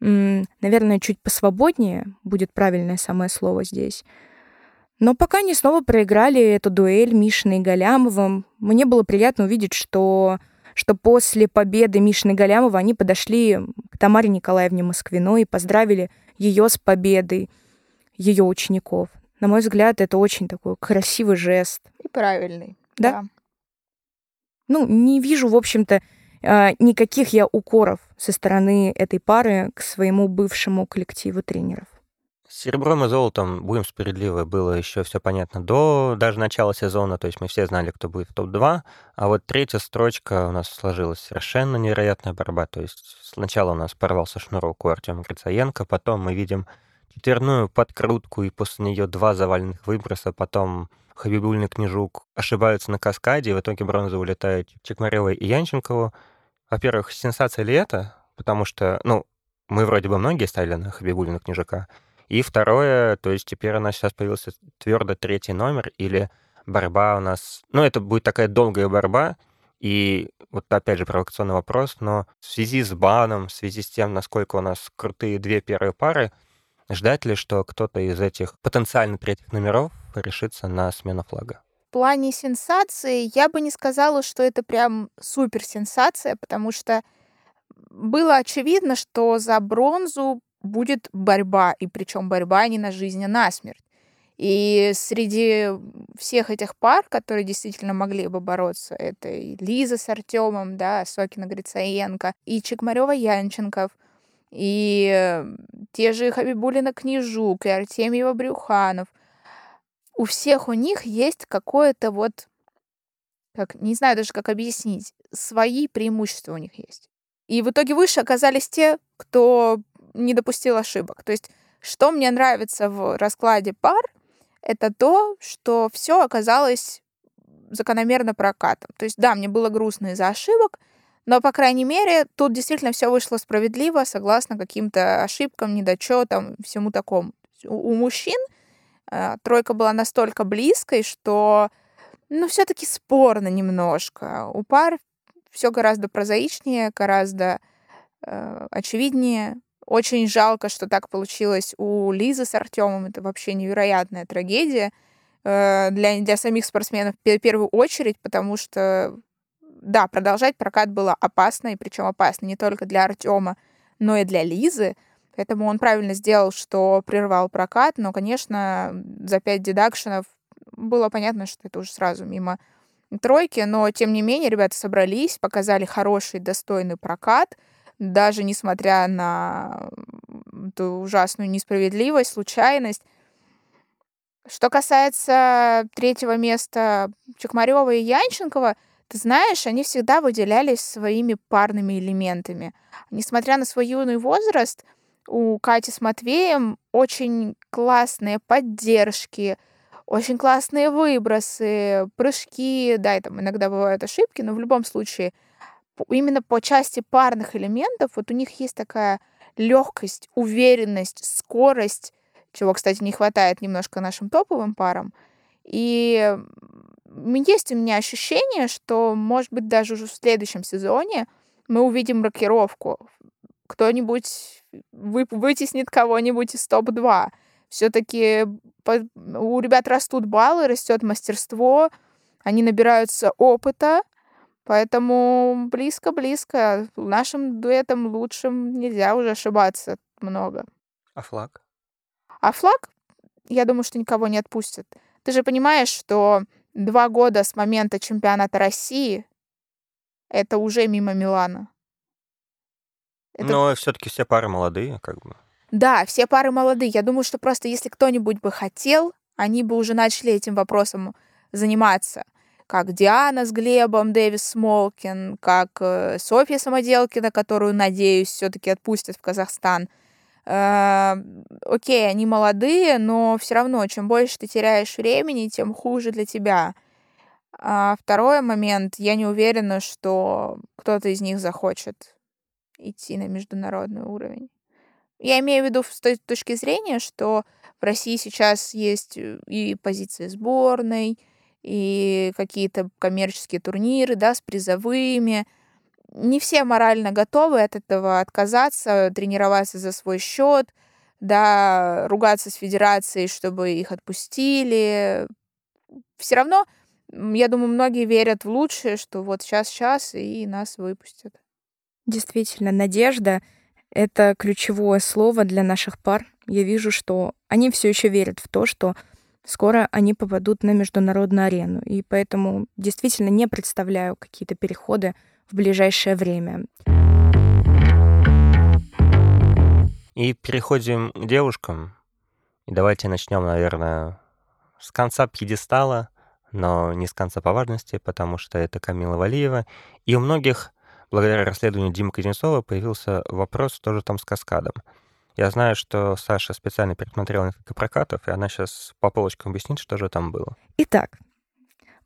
наверное, чуть посвободнее будет правильное самое слово здесь. Но пока они снова проиграли эту дуэль Мишиной и Галямовым, мне было приятно увидеть, что, что после победы Мишины и Галямова они подошли к Тамаре Николаевне Москвиной и поздравили ее с победой ее учеников. На мой взгляд, это очень такой красивый жест. И правильный. Да? да. Ну, не вижу, в общем-то, а, никаких я укоров со стороны этой пары к своему бывшему коллективу тренеров. С серебром и золотом, будем справедливы, было еще все понятно до даже начала сезона, то есть мы все знали, кто будет в топ-2, а вот третья строчка у нас сложилась совершенно невероятная борьба, то есть сначала у нас порвался шнурок у Артема Грицаенко, потом мы видим четверную подкрутку, и после нее два заваленных выброса, потом Хабибульный Книжук ошибаются на каскаде, и в итоге бронза улетает Чекмаревой и Янченкову. Во-первых, сенсация ли это? Потому что, ну, мы вроде бы многие ставили на Хабибулина Книжака. И второе, то есть теперь у нас сейчас появился твердо третий номер, или борьба у нас... Ну, это будет такая долгая борьба, и вот опять же провокационный вопрос, но в связи с баном, в связи с тем, насколько у нас крутые две первые пары, ждать ли, что кто-то из этих потенциально третьих номеров решится на смену флага? В плане сенсации я бы не сказала, что это прям супер сенсация, потому что было очевидно, что за бронзу будет борьба, и причем борьба не на жизнь, а на смерть. И среди всех этих пар, которые действительно могли бы бороться, это и Лиза с Артемом, да, Сокина Грицаенко, и Чекмарева Янченков, и те же Хабибулина Книжук, и Артемьева Брюханов у всех у них есть какое-то вот, как, не знаю даже, как объяснить, свои преимущества у них есть. И в итоге выше оказались те, кто не допустил ошибок. То есть, что мне нравится в раскладе пар, это то, что все оказалось закономерно прокатом. То есть, да, мне было грустно из-за ошибок, но, по крайней мере, тут действительно все вышло справедливо, согласно каким-то ошибкам, недочетам, всему такому. У, мужчин Э, тройка была настолько близкой, что, ну, все-таки спорно немножко. У пар все гораздо прозаичнее, гораздо э, очевиднее. Очень жалко, что так получилось у Лизы с Артемом. Это вообще невероятная трагедия э, для, для самих спортсменов в первую очередь, потому что, да, продолжать прокат было опасно, и причем опасно не только для Артема, но и для Лизы. Поэтому он правильно сделал, что прервал прокат, но, конечно, за пять дедакшенов было понятно, что это уже сразу мимо тройки, но, тем не менее, ребята собрались, показали хороший, достойный прокат, даже несмотря на эту ужасную несправедливость, случайность. Что касается третьего места Чекмарева и Янченкова, ты знаешь, они всегда выделялись своими парными элементами. Несмотря на свой юный возраст, у Кати с Матвеем очень классные поддержки, очень классные выбросы, прыжки, да, и там иногда бывают ошибки, но в любом случае именно по части парных элементов вот у них есть такая легкость, уверенность, скорость, чего, кстати, не хватает немножко нашим топовым парам. И есть у меня ощущение, что, может быть, даже уже в следующем сезоне мы увидим рокировку кто-нибудь вы, вытеснит кого-нибудь из топ-2. Все-таки у ребят растут баллы, растет мастерство, они набираются опыта, Поэтому близко-близко. Нашим дуэтом лучшим нельзя уже ошибаться много. А флаг? А флаг, я думаю, что никого не отпустит. Ты же понимаешь, что два года с момента чемпионата России это уже мимо Милана. Это... Но все-таки все пары молодые, как бы. Да, все пары молодые. Я думаю, что просто если кто-нибудь бы хотел, они бы уже начали этим вопросом заниматься. Как Диана с Глебом, Дэвис Смолкин, как э, Софья Самоделкина, которую, надеюсь, все-таки отпустят в Казахстан. Э, окей, они молодые, но все равно, чем больше ты теряешь времени, тем хуже для тебя. А второй момент, я не уверена, что кто-то из них захочет идти на международный уровень. Я имею в виду с той точки зрения, что в России сейчас есть э, и позиции сборной, и какие-то коммерческие турниры, да, с призовыми. Не все морально готовы от этого отказаться, тренироваться за свой счет, да, ругаться с федерацией, чтобы их отпустили. Все равно, я думаю, многие верят в лучшее, что вот сейчас-сейчас и нас выпустят. Действительно, надежда — это ключевое слово для наших пар. Я вижу, что они все еще верят в то, что скоро они попадут на международную арену. И поэтому действительно не представляю какие-то переходы в ближайшее время. И переходим к девушкам. И давайте начнем, наверное, с конца пьедестала, но не с конца по важности, потому что это Камила Валиева. И у многих благодаря расследованию Димы Кузнецова появился вопрос тоже там с каскадом. Я знаю, что Саша специально пересмотрела несколько прокатов, и она сейчас по полочкам объяснит, что же там было. Итак,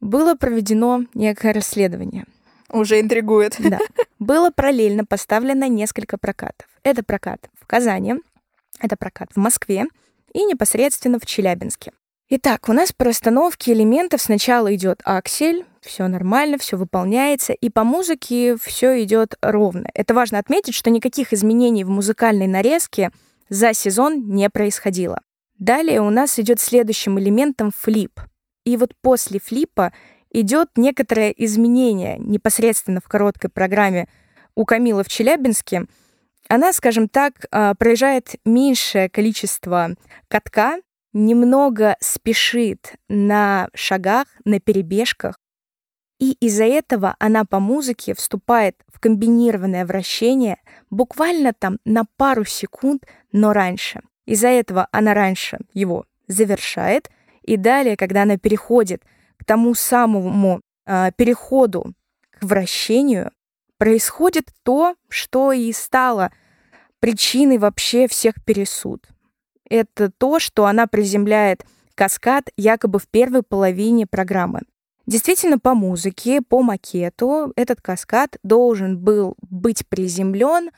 было проведено некое расследование. Уже интригует. Да. Было параллельно поставлено несколько прокатов. Это прокат в Казани, это прокат в Москве и непосредственно в Челябинске. Итак, у нас по расстановке элементов сначала идет аксель, все нормально, все выполняется, и по музыке все идет ровно. Это важно отметить, что никаких изменений в музыкальной нарезке за сезон не происходило. Далее у нас идет следующим элементом флип. И вот после флипа идет некоторое изменение непосредственно в короткой программе у Камилы в Челябинске. Она, скажем так, а, проезжает меньшее количество катка, немного спешит на шагах, на перебежках, и из-за этого она по музыке вступает в комбинированное вращение буквально там на пару секунд, но раньше. Из-за этого она раньше его завершает, и далее, когда она переходит к тому самому э, переходу к вращению, происходит то, что и стало причиной вообще всех пересуд это то, что она приземляет каскад якобы в первой половине программы. Действительно, по музыке, по макету этот каскад должен был быть приземлен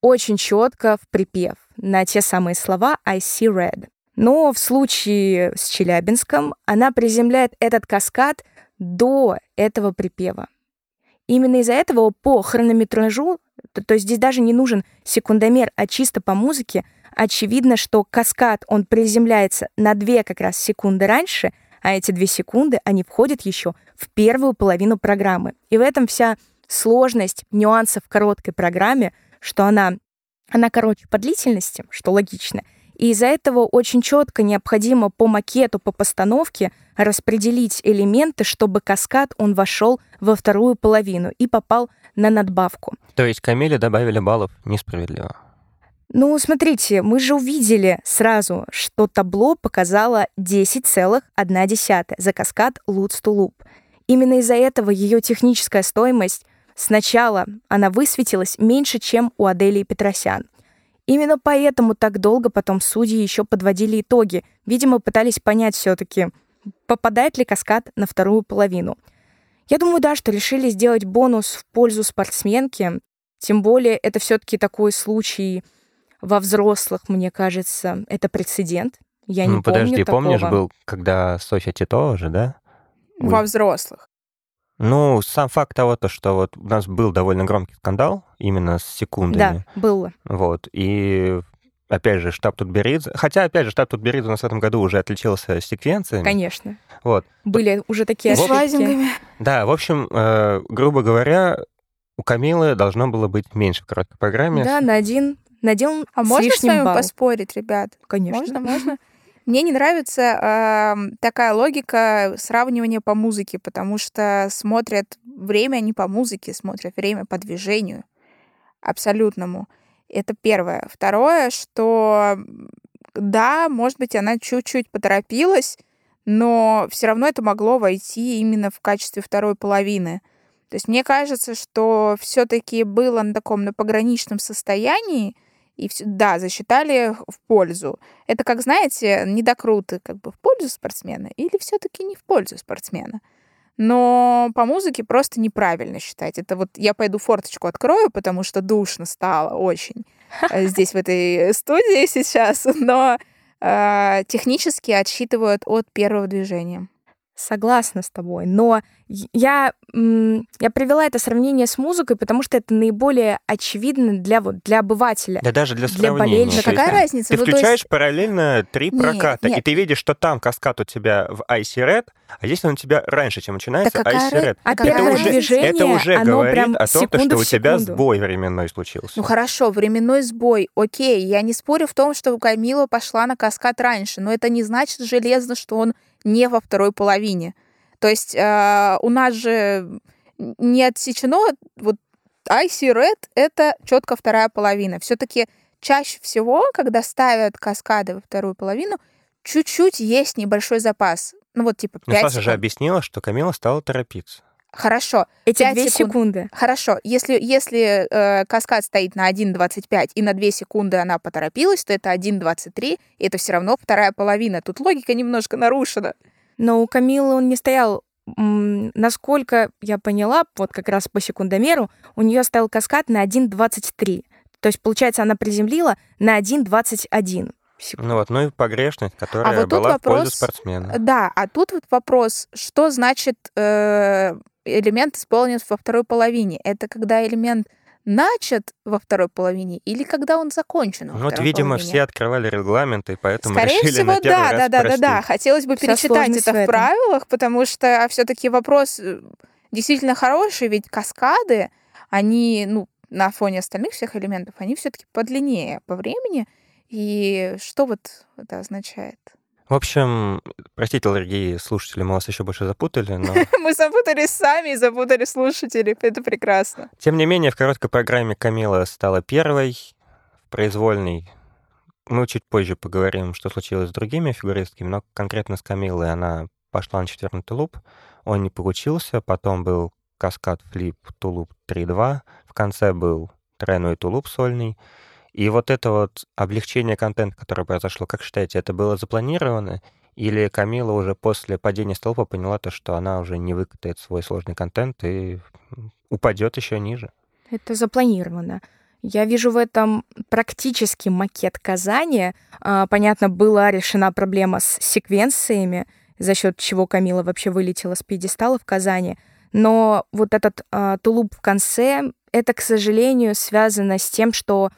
очень четко в припев на те самые слова I see red. Но в случае с Челябинском она приземляет этот каскад до этого припева. Именно из-за этого по хронометражу, то, то есть здесь даже не нужен секундомер, а чисто по музыке, очевидно, что каскад, он приземляется на две как раз секунды раньше, а эти две секунды, они входят еще в первую половину программы. И в этом вся сложность нюансов короткой программе, что она, она короче по длительности, что логично, и из-за этого очень четко необходимо по макету, по постановке распределить элементы, чтобы каскад он вошел во вторую половину и попал на надбавку. То есть Камиле добавили баллов несправедливо. Ну, смотрите, мы же увидели сразу, что табло показало 10,1 за каскад to Loop. Именно из-за этого ее техническая стоимость сначала она высветилась меньше, чем у Аделии Петросян. Именно поэтому так долго потом судьи еще подводили итоги. Видимо, пытались понять все-таки, попадает ли каскад на вторую половину. Я думаю, да, что решили сделать бонус в пользу спортсменки. Тем более это все-таки такой случай, во взрослых, мне кажется, это прецедент. Я ну, не подожди, помню такого. помнишь, был, когда Софья Титова же, да? Во взрослых. Ну, сам факт того, то, что вот у нас был довольно громкий скандал именно с секундами. Да, было. Вот, и опять же, штаб Тутберидзе. Хотя, опять же, штаб Тутберидзе у нас в этом году уже отличился секвенциями. Конечно. Вот. Были уже такие ошибки. Да, в общем, э, грубо говоря, у Камилы должно было быть меньше в короткой программе. Да, на один, на один А с можно с вами балл. поспорить, ребят? Конечно. Можно, можно. Мне не нравится эм, такая логика сравнивания по музыке, потому что смотрят время не по музыке, смотрят время по движению абсолютному. Это первое. Второе, что да, может быть, она чуть-чуть поторопилась, но все равно это могло войти именно в качестве второй половины. То есть мне кажется, что все-таки было на таком на пограничном состоянии, и всё- да, засчитали в пользу. Это, как знаете, недокруты как бы в пользу спортсмена или все-таки не в пользу спортсмена. Но по музыке просто неправильно считать. Это вот я пойду форточку открою, потому что душно стало очень э, здесь, в этой студии сейчас, но э, технически отсчитывают от первого движения. Согласна с тобой, но я, я привела это сравнение с музыкой, потому что это наиболее очевидно для, вот, для обывателя. Да даже для Для сравнения. болельщика. То есть Какая разница? Ты Ну, то есть- включаешь параллельно три Нет, проката, и нет. ты видишь, что там каскад у тебя в Icy Red, а здесь он у тебя раньше, чем начинается Да Icy Red. А первое разница? движение, это уже говорит о том, что у тебя сбой временной случился. Ну хорошо, временной сбой, окей, я не спорю в том, что Камила пошла на каскад раньше, но это не значит железно, что он не во второй половине. То есть э, у нас же не отсечено вот Icy Red — это четко вторая половина. Все-таки чаще всего, когда ставят каскады во вторую половину, чуть-чуть есть небольшой запас. Ну вот типа Ну, 5 Саша же объяснила, что Камила стала торопиться. Хорошо, Эти Пять две секунд. секунды. Хорошо, если, если э, каскад стоит на 1.25 и на 2 секунды она поторопилась, то это 1.23, и это все равно вторая половина. Тут логика немножко нарушена. Но у Камилы он не стоял, насколько я поняла, вот как раз по секундомеру, у нее стоял каскад на 1.23. То есть, получается, она приземлила на 1.21. Ну вот, ну и погрешность, которая А вот тут была в пользу вопрос, спортсмена. Да, а тут вот вопрос, что значит э, элемент исполнен во второй половине? Это когда элемент начат во второй половине или когда он закончен во Ну вот, видимо, половине? все открывали регламенты, и поэтому Скорее решили всего, на первый да, раз да, да, да, да. Хотелось бы Вся перечитать это в этом. правилах, потому что все-таки вопрос э, действительно хороший, ведь каскады, они, ну, на фоне остальных всех элементов, они все-таки подлиннее по времени. И что вот это означает? В общем, простите, дорогие слушатели, мы вас еще больше запутали, но Мы запутались сами и запутали слушателей. Это прекрасно. тем не менее в короткой программе Камила стала первой, в произвольной. Мы чуть позже поговорим, что случилось с другими фигуристками, но конкретно с Камилой она пошла на четвертый тулуп, он не получился, потом был каскад флип тулуп 3-2, в конце был тройной тулуп сольный, и вот это вот облегчение контента, которое произошло, как считаете, это было запланировано? Или Камила уже после падения столпа поняла то, что она уже не выкатает свой сложный контент и упадет еще ниже? Это запланировано. Я вижу в этом практически макет Казани. А, Понятно, была решена проблема с секвенциями, за счет чего Камила вообще вылетела с пьедестала в Казани. Но вот этот а, тулуп в конце, это, к сожалению, связано с тем, что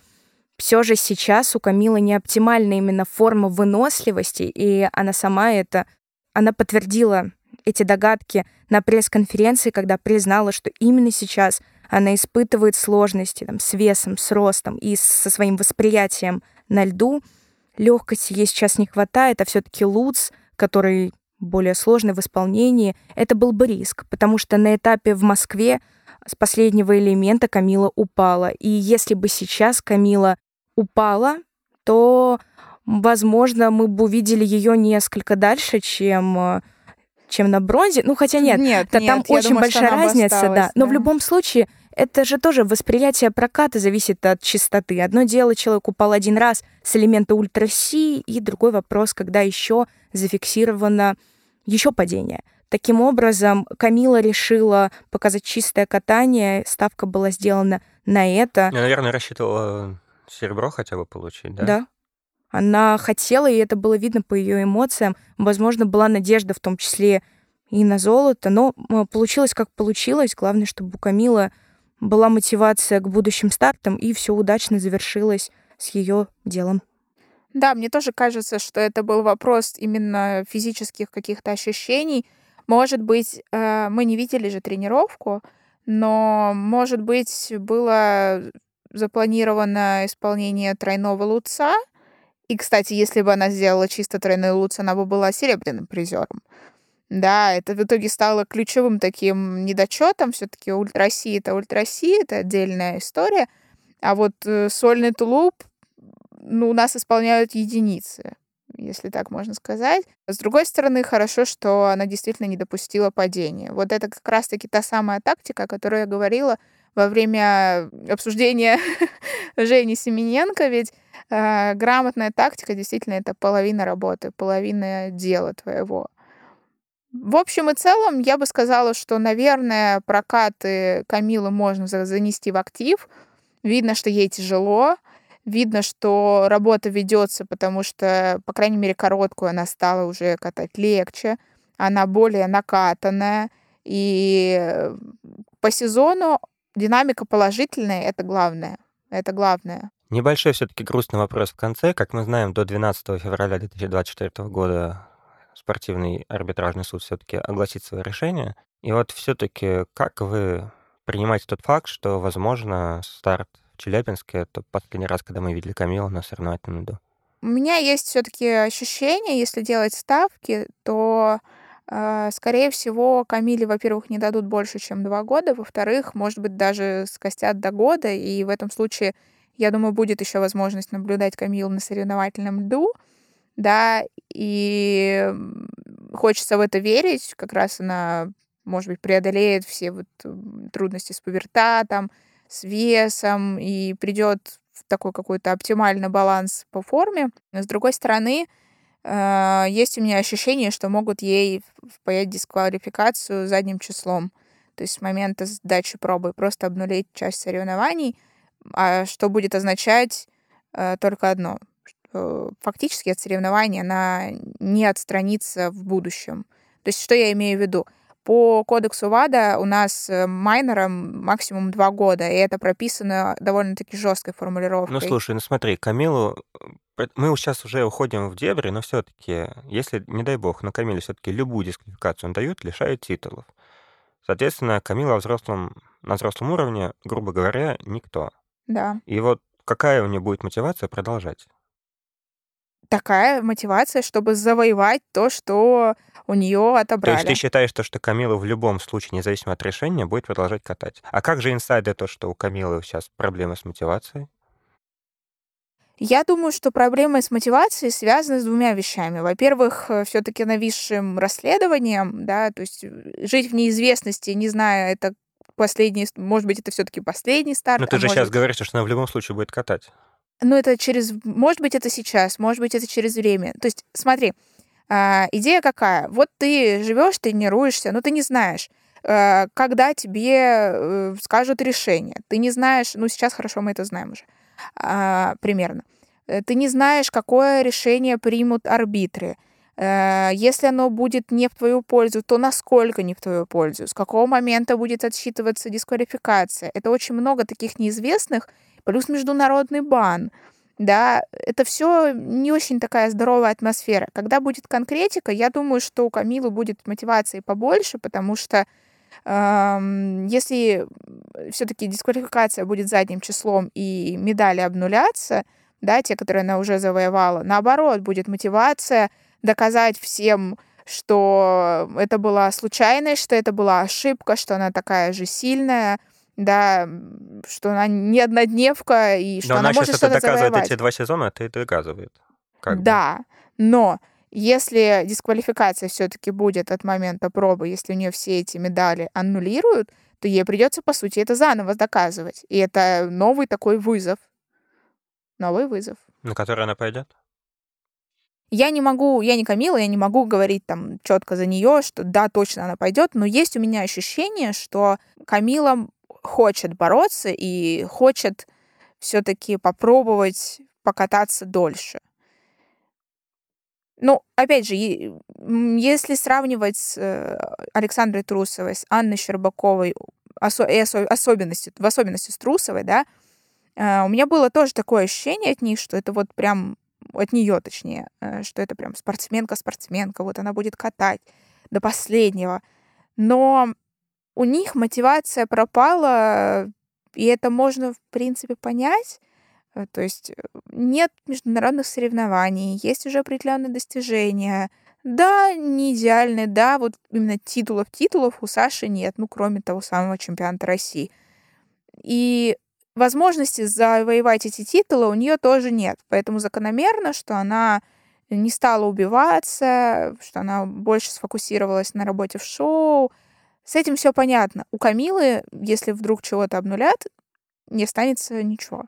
все же сейчас у Камилы не оптимальная именно форма выносливости, и она сама это, она подтвердила эти догадки на пресс-конференции, когда признала, что именно сейчас она испытывает сложности там, с весом, с ростом и со своим восприятием на льду. Легкости ей сейчас не хватает, а все-таки Луц, который более сложный в исполнении, это был бы риск, потому что на этапе в Москве с последнего элемента Камила упала. И если бы сейчас Камила упала, то, возможно, мы бы увидели ее несколько дальше, чем, э, чем на бронзе. Ну, хотя нет, нет, да, нет, там очень думаю, большая разница, да. осталась, Но в да. любом случае, это же тоже восприятие проката зависит от частоты. Одно дело, человек упал один раз с элемента ультра Си, и другой вопрос, когда еще зафиксировано еще падение. Таким образом, Камила решила показать чистое катание, ставка была сделана на это. Я, наверное, рассчитывала серебро хотя бы получить, да? Да. Она хотела, и это было видно по ее эмоциям. Возможно, была надежда в том числе и на золото, но м, получилось как получилось. Главное, чтобы у Камилы была мотивация к будущим стартам, и все удачно завершилось с ее делом. Да, мне тоже кажется, что это был вопрос именно физических каких-то ощущений. Может быть, э, мы не видели же тренировку, но, может быть, было запланировано исполнение тройного луца. И, кстати, если бы она сделала чисто тройной луц, она бы была серебряным призером. Да, это в итоге стало ключевым таким недочетом. Все-таки ультраси это ультраси, это отдельная история. А вот э, сольный тулуп, ну, у нас исполняют единицы, если так можно сказать. С другой стороны, хорошо, что она действительно не допустила падения. Вот это как раз-таки та самая тактика, о которой я говорила во время обсуждения Жени Семененко, ведь э, грамотная тактика действительно это половина работы, половина дела твоего. В общем и целом, я бы сказала, что, наверное, прокаты Камилы можно занести в актив. Видно, что ей тяжело, видно, что работа ведется, потому что, по крайней мере, короткую она стала уже катать легче, она более накатанная, и по сезону динамика положительная, это главное. Это главное. Небольшой все-таки грустный вопрос в конце. Как мы знаем, до 12 февраля 2024 года спортивный арбитражный суд все-таки огласит свое решение. И вот все-таки как вы принимаете тот факт, что, возможно, старт в Челябинске — это последний раз, когда мы видели Камилу на соревновательном льду? У меня есть все-таки ощущение, если делать ставки, то, скорее всего, Камиле, во-первых, не дадут больше, чем два года, во-вторых, может быть, даже скостят до года, и в этом случае, я думаю, будет еще возможность наблюдать Камилу на соревновательном льду да, и хочется в это верить, как раз она, может быть, преодолеет все вот трудности с пубертатом, с весом и придет в такой какой-то оптимальный баланс по форме. Но с другой стороны, э, есть у меня ощущение, что могут ей впаять дисквалификацию задним числом. То есть с момента сдачи пробы просто обнулить часть соревнований, а что будет означать э, только одно — Э, фактически от соревнований она не отстранится в будущем. То есть что я имею в виду? По кодексу ВАДА у нас э, майнером максимум два года, и это прописано довольно-таки жесткой формулировкой. Ну слушай, ну смотри, Камилу, э, мы сейчас уже уходим в дебри, но все-таки, если, не дай бог, на Камиле все-таки любую дисквалификацию он дают, лишают титулов. Соответственно, Камила взрослом, на взрослом уровне, грубо говоря, никто. Да. И вот какая у нее будет мотивация продолжать? Такая мотивация, чтобы завоевать то, что у нее отобрали. То есть ты считаешь, то, что Камила в любом случае, независимо от решения, будет продолжать катать? А как же инсайды то, что у Камилы сейчас проблемы с мотивацией? Я думаю, что проблемы с мотивацией связаны с двумя вещами. Во-первых, э, все-таки нависшим расследованием, да, то есть э, жить в неизвестности, не зная, это последний, может быть, это все-таки последний старт. Но ты а же может... сейчас говоришь, что она в любом случае будет катать. Ну, это через... Может быть, это сейчас, может быть, это через время. То есть, смотри, а, идея какая? Вот ты живешь, тренируешься, но ты не знаешь, а, когда тебе э, скажут решение. Ты не знаешь, ну, сейчас хорошо мы это знаем уже, а, примерно. Э, ты не знаешь, какое решение примут арбитры. Э, если оно будет не в твою пользу, то насколько не в твою пользу? С какого момента будет отсчитываться дисквалификация? Это очень много таких неизвестных, плюс международный бан. Да, это все не очень такая здоровая атмосфера. Когда будет конкретика, я думаю, что у Камилы будет мотивации побольше, потому что если все-таки дисквалификация будет задним числом и медали обнулятся, да, те, которые она уже завоевала, наоборот, будет мотивация доказать всем, что это была случайность, что это была ошибка, что она такая же сильная, да, что она не однодневка, и что но она, она может сейчас это что-то доказывает завоевать. эти два сезона, это и доказывает. Как да, бы. но если дисквалификация все-таки будет от момента пробы, если у нее все эти медали аннулируют, то ей придется, по сути, это заново доказывать. И это новый такой вызов. Новый вызов. На который она пойдет? Я не могу, я не Камила, я не могу говорить там четко за нее, что да, точно она пойдет, но есть у меня ощущение, что Камила хочет бороться и хочет все-таки попробовать покататься дольше. Ну, опять же, если сравнивать с э, Александрой Трусовой, с Анной Щербаковой, осо- особенности, в особенности с Трусовой, да, э, у меня было тоже такое ощущение от них, что это вот прям от нее точнее, э, что это прям спортсменка-спортсменка, вот она будет катать до последнего. Но у них мотивация пропала, и это можно, в принципе, понять. Э, то есть э, нет международных соревнований, есть уже определенные достижения. Да, не идеальные, да, вот именно титулов титулов у Саши нет, ну, кроме того самого чемпионата России. И возможности завоевать эти титулы у нее тоже нет. Поэтому закономерно, что она не стала убиваться, что она больше сфокусировалась на работе в шоу. С этим все понятно. У Камилы, если вдруг чего-то обнулят, не останется ничего.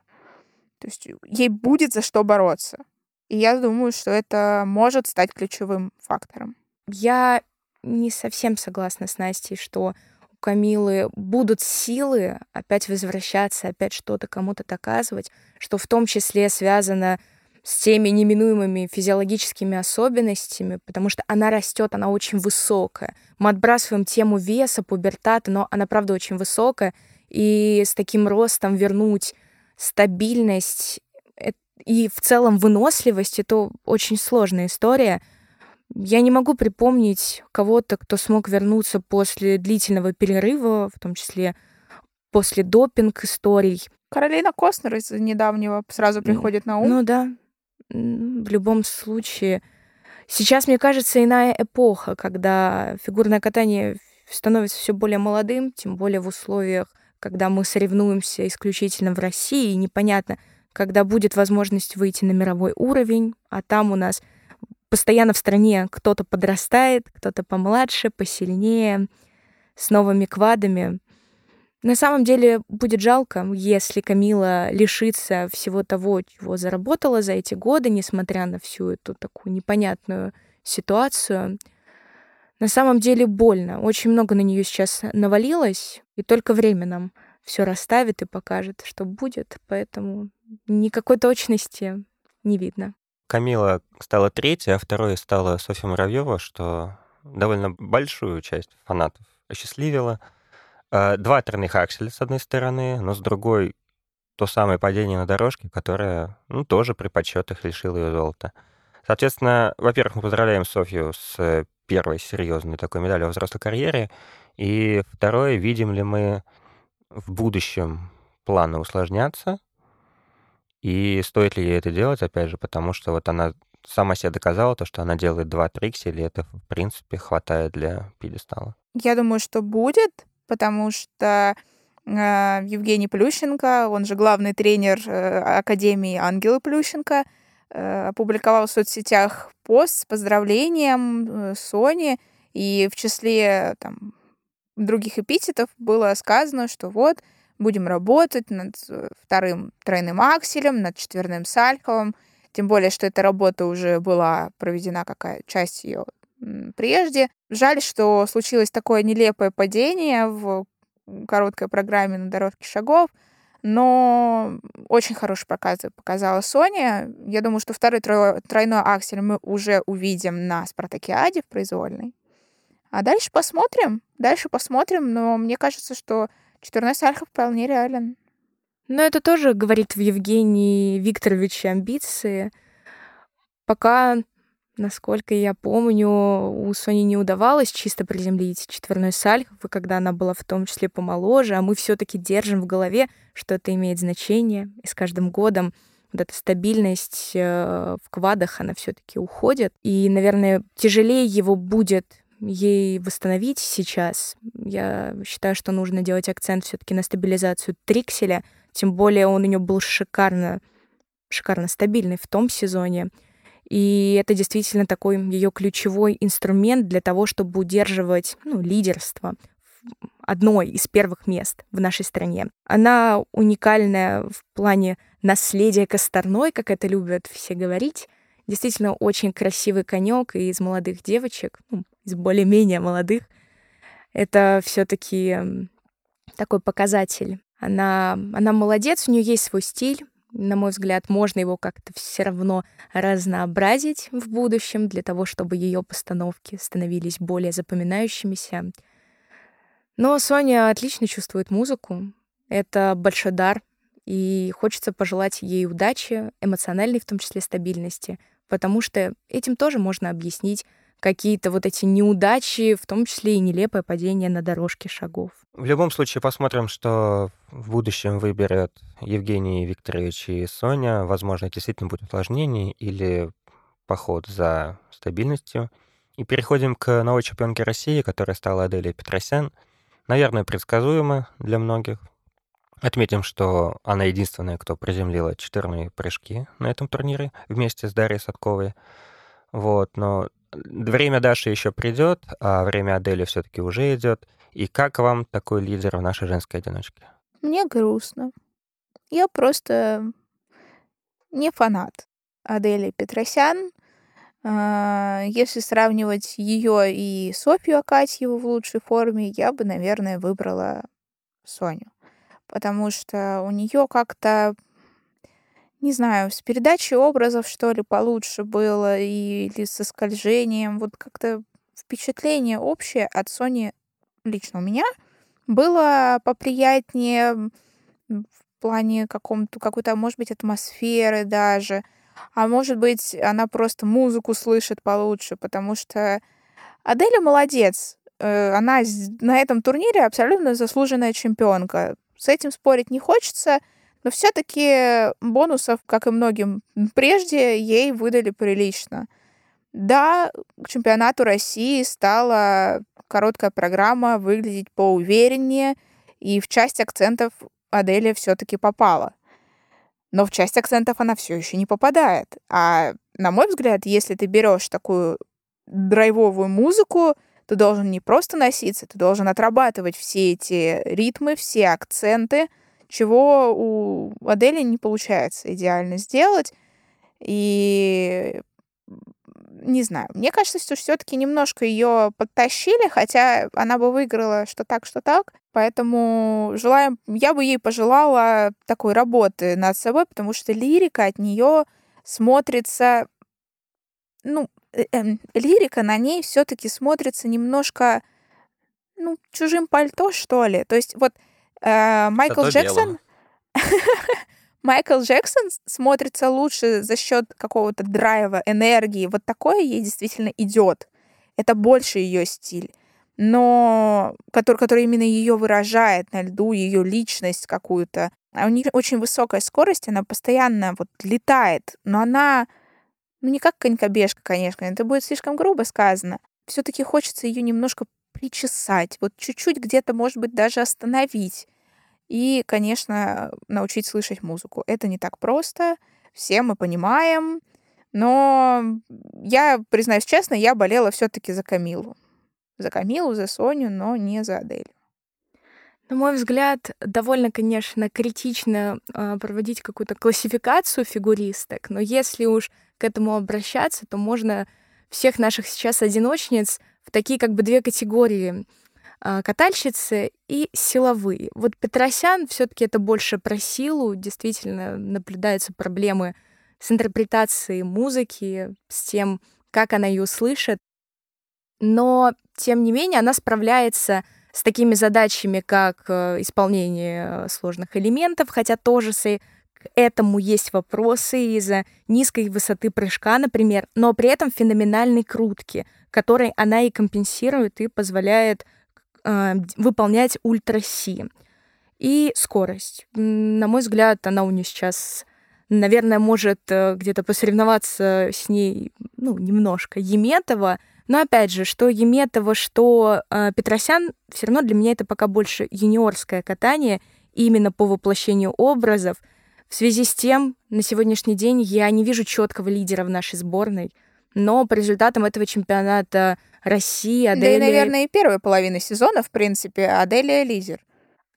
То есть ей будет за что бороться. И я думаю, что это может стать ключевым фактором. Я не совсем согласна с Настей, что у Камилы будут силы опять возвращаться, опять что-то кому-то доказывать, что в том числе связано с теми неминуемыми физиологическими особенностями, потому что она растет, она очень высокая. Мы отбрасываем тему веса, пубертата, но она правда очень высокая, и с таким ростом вернуть стабильность и в целом выносливость — это очень сложная история — я не могу припомнить кого-то, кто смог вернуться после длительного перерыва, в том числе после допинг историй. Каролина Костнер из недавнего сразу приходит на ум. Ну да, в любом случае. Сейчас, мне кажется, иная эпоха, когда фигурное катание становится все более молодым, тем более в условиях, когда мы соревнуемся исключительно в России, и непонятно, когда будет возможность выйти на мировой уровень, а там у нас постоянно в стране кто-то подрастает, кто-то помладше, посильнее, с новыми квадами. На самом деле будет жалко, если Камила лишится всего того, чего заработала за эти годы, несмотря на всю эту такую непонятную ситуацию. На самом деле больно. Очень много на нее сейчас навалилось, и только время нам все расставит и покажет, что будет. Поэтому никакой точности не видно. Камила стала третьей, а второй стала Софья Муравьева, что довольно большую часть фанатов осчастливило. А, два тройных акселя, с одной стороны, но с другой то самое падение на дорожке, которое ну, тоже при подсчетах лишило ее золота. Соответственно, во-первых, мы поздравляем Софью с первой серьезной такой медалью во взрослой карьере. И второе, видим ли мы в будущем планы усложняться, и стоит ли ей это делать, опять же, потому что вот она сама себе доказала то, что она делает два трикселя, и это, в принципе, хватает для пьедестала. Я думаю, что будет, потому что э, Евгений Плющенко, он же главный тренер э, Академии Ангелы Плющенко, э, опубликовал в соцсетях пост с поздравлением Сони, и в числе там, других эпитетов было сказано, что вот будем работать над вторым тройным акселем, над четверным сальховым. Тем более, что эта работа уже была проведена, какая часть ее прежде. Жаль, что случилось такое нелепое падение в короткой программе на дорожке шагов, но очень хороший показ показала Соня. Я думаю, что второй тройной аксель мы уже увидим на Спартакиаде в произвольной. А дальше посмотрим. Дальше посмотрим, но мне кажется, что Четверной Сальхов вполне реален. Но это тоже говорит в Евгении Викторовиче амбиции. Пока, насколько я помню, у Сони не удавалось чисто приземлить четверной Сальхов, когда она была в том числе помоложе, а мы все таки держим в голове, что это имеет значение, и с каждым годом вот эта стабильность э, в квадах, она все таки уходит. И, наверное, тяжелее его будет ей восстановить сейчас. Я считаю, что нужно делать акцент все-таки на стабилизацию Трикселя, тем более он у нее был шикарно, шикарно стабильный в том сезоне. И это действительно такой ее ключевой инструмент для того, чтобы удерживать ну, лидерство одной из первых мест в нашей стране. Она уникальная в плане наследия Косторной, как это любят все говорить. Действительно очень красивый конек и из молодых девочек, ну, из более-менее молодых, это все-таки такой показатель. Она, она молодец, у нее есть свой стиль. На мой взгляд, можно его как-то все равно разнообразить в будущем для того, чтобы ее постановки становились более запоминающимися. Но Соня отлично чувствует музыку. Это большой дар. И хочется пожелать ей удачи, эмоциональной в том числе стабильности, потому что этим тоже можно объяснить какие-то вот эти неудачи, в том числе и нелепое падение на дорожке шагов. В любом случае посмотрим, что в будущем выберет Евгений Викторович и Соня. Возможно, действительно будет усложнение или поход за стабильностью. И переходим к новой чемпионке России, которая стала Аделия Петросян. Наверное, предсказуемо для многих. Отметим, что она единственная, кто приземлила четырные прыжки на этом турнире вместе с Дарьей Садковой. Вот, но время Даши еще придет, а время Адели все-таки уже идет. И как вам такой лидер в нашей женской одиночке? Мне грустно. Я просто не фанат Адели Петросян. А, если сравнивать ее и Софью Акатьеву в лучшей форме, я бы, наверное, выбрала Соню. Потому что у нее как-то не знаю, с передачей образов, что ли, получше было, или со скольжением. Вот как-то впечатление общее от Sony лично у меня было поприятнее в плане каком-то, какой-то, может быть, атмосферы даже. А может быть, она просто музыку слышит получше, потому что Аделя молодец. Э, она на этом турнире абсолютно заслуженная чемпионка. С этим спорить не хочется — но все-таки бонусов, как и многим прежде, ей выдали прилично. Да, к чемпионату России стала короткая программа выглядеть поувереннее, и в часть акцентов Аделия все-таки попала. Но в часть акцентов она все еще не попадает. А на мой взгляд, если ты берешь такую драйвовую музыку, ты должен не просто носиться, ты должен отрабатывать все эти ритмы, все акценты — чего у Адели не получается идеально сделать. И не знаю, мне кажется, что все-таки немножко ее подтащили, хотя она бы выиграла что так, что так. Поэтому желаем, я бы ей пожелала такой работы над собой, потому что лирика от нее смотрится, ну, э -э лирика на ней все-таки смотрится немножко, ну, чужим пальто, что ли. То есть вот Э, Майкл Джексон... Майкл Джексон смотрится лучше за счет какого-то драйва, энергии. Вот такое ей действительно идет. Это больше ее стиль. Но который, который именно ее выражает на льду, ее личность какую-то. А у нее очень высокая скорость, она постоянно вот летает, но она, ну не как конькобежка, конечно, это будет слишком грубо сказано. Все-таки хочется ее немножко причесать, вот чуть-чуть где-то, может быть, даже остановить. И, конечно, научить слышать музыку. Это не так просто, все мы понимаем, но я, признаюсь честно, я болела все-таки за Камилу. За Камилу, за Соню, но не за Адель. На мой взгляд, довольно, конечно, критично э, проводить какую-то классификацию фигуристок, но если уж к этому обращаться, то можно всех наших сейчас одиночниц в такие как бы две категории а, катальщицы и силовые. Вот Петросян все-таки это больше про силу, действительно наблюдаются проблемы с интерпретацией музыки, с тем, как она ее слышит. Но, тем не менее, она справляется с такими задачами, как э, исполнение сложных элементов, хотя тоже с к этому есть вопросы из-за низкой высоты прыжка, например, но при этом феноменальной крутки, которой она и компенсирует и позволяет э, выполнять ультра-си. И скорость. На мой взгляд, она у нее сейчас, наверное, может э, где-то посоревноваться с ней, ну, немножко, Еметова, но опять же, что Еметова, что э, Петросян, все равно для меня это пока больше юниорское катание, именно по воплощению образов — в связи с тем, на сегодняшний день я не вижу четкого лидера в нашей сборной, но по результатам этого чемпионата России Аделия... Да и, наверное, и первой половины сезона, в принципе, Аделия лидер.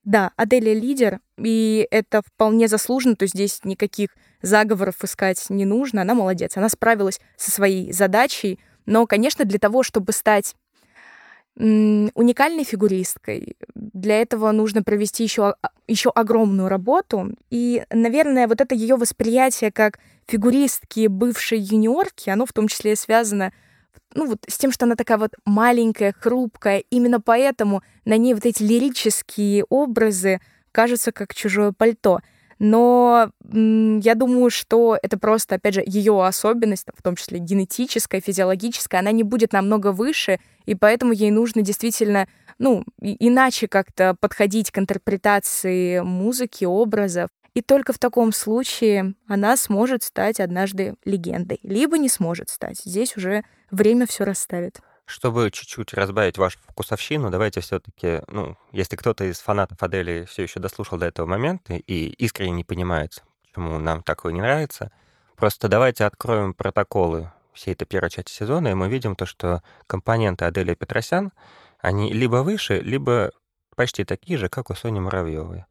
Да, Аделия лидер, и это вполне заслуженно, то есть здесь никаких заговоров искать не нужно. Она молодец, она справилась со своей задачей, но, конечно, для того, чтобы стать уникальной фигуристкой. Для этого нужно провести еще, еще огромную работу. И, наверное, вот это ее восприятие как фигуристки бывшей юниорки, оно в том числе связано ну, вот с тем, что она такая вот маленькая, хрупкая. Именно поэтому на ней вот эти лирические образы кажутся как чужое пальто. Но я думаю, что это просто, опять же, ее особенность, в том числе генетическая, физиологическая, она не будет намного выше, и поэтому ей нужно действительно, ну, иначе как-то подходить к интерпретации музыки, образов. И только в таком случае она сможет стать однажды легендой, либо не сможет стать. Здесь уже время все расставит. Чтобы чуть-чуть разбавить вашу вкусовщину, давайте все-таки, ну, если кто-то из фанатов Адели все еще дослушал до этого момента и искренне не понимает, почему нам такое не нравится, просто давайте откроем протоколы всей этой первой части сезона, и мы видим то, что компоненты Адели Петросян, они либо выше, либо почти такие же, как у Сони Муравьевой.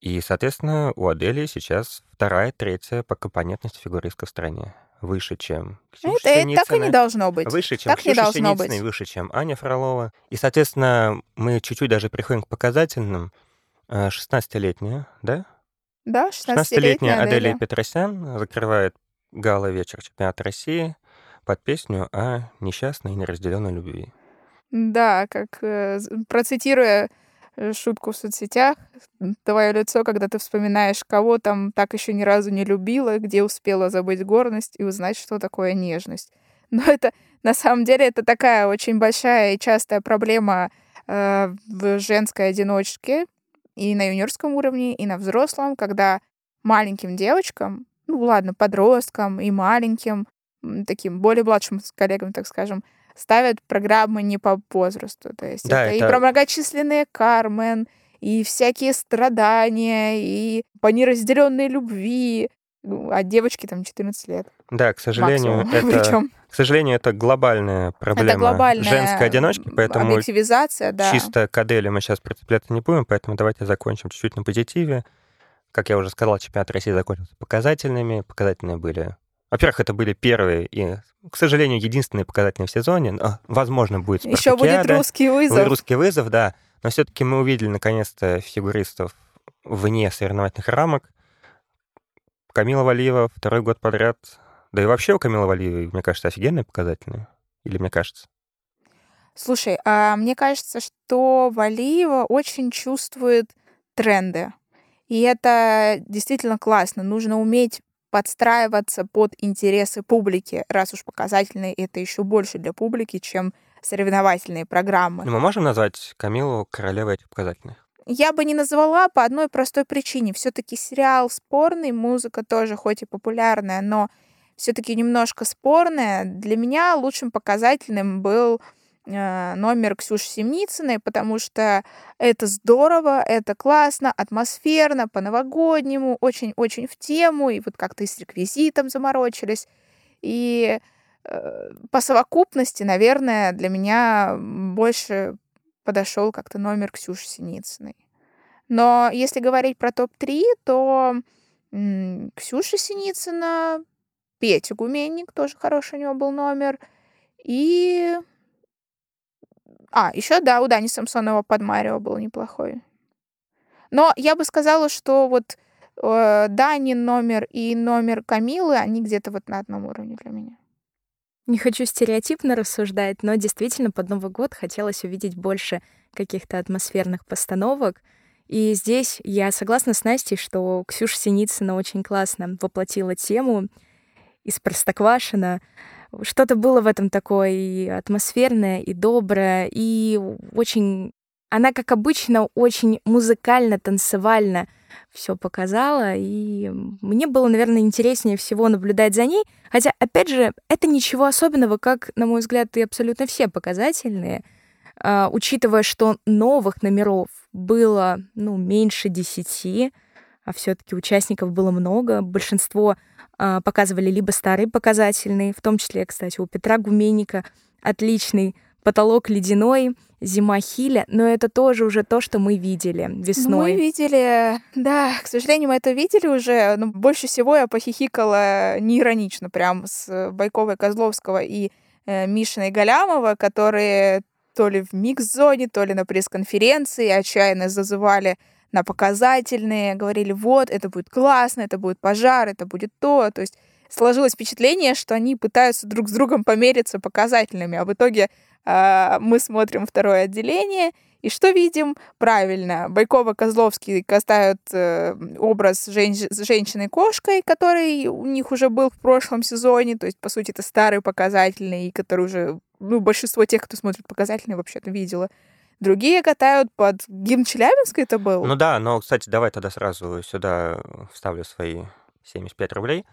И, соответственно, у Адели сейчас вторая, третья по компонентности фигуристка в стране выше, чем Ксюша это, это так и не должно быть. Выше, чем так Ксюша не должно Синицына быть. выше, чем Аня Фролова. И, соответственно, мы чуть-чуть даже приходим к показательным. 16-летняя, да? Да, 16-летняя 16-летняя Аделия Аделия. Петросян закрывает гала-вечер чемпионата России под песню о несчастной и неразделенной любви. Да, как э, процитируя шутку в соцсетях, твое лицо, когда ты вспоминаешь, кого там так еще ни разу не любила, где успела забыть гордость и узнать, что такое нежность. Но это на самом деле это такая очень большая и частая проблема э, в женской одиночке и на юниорском уровне, и на взрослом, когда маленьким девочкам, ну ладно, подросткам и маленьким, таким более младшим коллегам, так скажем, ставят программы не по возрасту. То есть Да, это, и это- про многочисленные Кармен, и всякие страдания, и по неразделенной любви. Ну, А девочке там 14 лет. Да, к сожалению, максимум. это, Причем к сожалению, это глобальная проблема это глобальная женской одиночки, поэтому объективизация, да. чисто к Аделе мы сейчас прицепляться не будем, поэтому давайте закончим чуть-чуть на позитиве. Как я уже сказал, чемпионат России закончился показательными. Показательные были... Во-первых, это были первые и, к сожалению, единственные показательные в сезоне. Но, возможно, будет Еще будет русский вызов. русский вызов, да. Но все-таки мы увидели, наконец-то, фигуристов вне соревновательных рамок. Камила Валиева второй год подряд. Да и вообще у Камилы Валиевой, мне кажется, офигенные показательные. Или мне кажется? Слушай, а мне кажется, что Валиева очень чувствует тренды. И это действительно классно. Нужно уметь подстраиваться под интересы публики, раз уж показательные это еще больше для публики, чем соревновательные программы. Ну, мы можем назвать Камилу королевой этих показательных? Я бы не назвала по одной простой причине. Все-таки сериал спорный, музыка тоже хоть и популярная, но все-таки немножко спорная. Для меня лучшим показательным был номер Ксюши Семницыной, потому что это здорово, это классно, атмосферно, по-новогоднему, очень-очень в тему, и вот как-то и с реквизитом заморочились. И э, по совокупности, наверное, для меня больше подошел как-то номер Ксюши Синицыной. Но если говорить про топ-3, то м, Ксюша Синицына, Петя Гуменник, тоже хороший у него был номер. И... А, еще, да, у Дани Самсонова под Марио был неплохой. Но я бы сказала, что вот э, Данин номер и номер Камилы, они где-то вот на одном уровне для меня. Не хочу стереотипно рассуждать, но действительно под Новый год хотелось увидеть больше каких-то атмосферных постановок. И здесь я согласна с Настей, что Ксюша Синицына очень классно воплотила тему из Простоквашино. Что-то было в этом такое и атмосферное, и доброе, и очень... Она, как обычно, очень музыкально, танцевально все показала, и мне было, наверное, интереснее всего наблюдать за ней. Хотя, опять же, это ничего особенного, как, на мой взгляд, и абсолютно все показательные, а, учитывая, что новых номеров было, ну, меньше десяти, а все-таки участников было много. Большинство а, показывали либо старые показательные, в том числе, кстати, у Петра Гуменника отличный потолок ледяной, зима хиля, но это тоже уже то, что мы видели Ну, весной. Мы видели, да, к сожалению, мы это видели уже, но больше всего я похихикала неиронично прям с Байковой Козловского и э, Мишиной Галямова, которые то ли в микс-зоне, то ли на пресс-конференции отчаянно зазывали на показательные, говорили, вот, это будет классно, это будет пожар, это будет то. То есть сложилось впечатление, что они пытаются друг с другом помериться показательными, а в итоге а, мы смотрим второе отделение, И что видим? Правильно, Байкова Козловский кастают э, образ женщ- женщины-кошкой, который у них уже был в прошлом сезоне. То есть, по сути, это старый показательный, который уже, ну, большинство тех, кто смотрит показательный, вообще-то видела. Другие катают под гимн Челябинска это был. Ну да, но, кстати, давай тогда сразу сюда вставлю свои 75 рублей.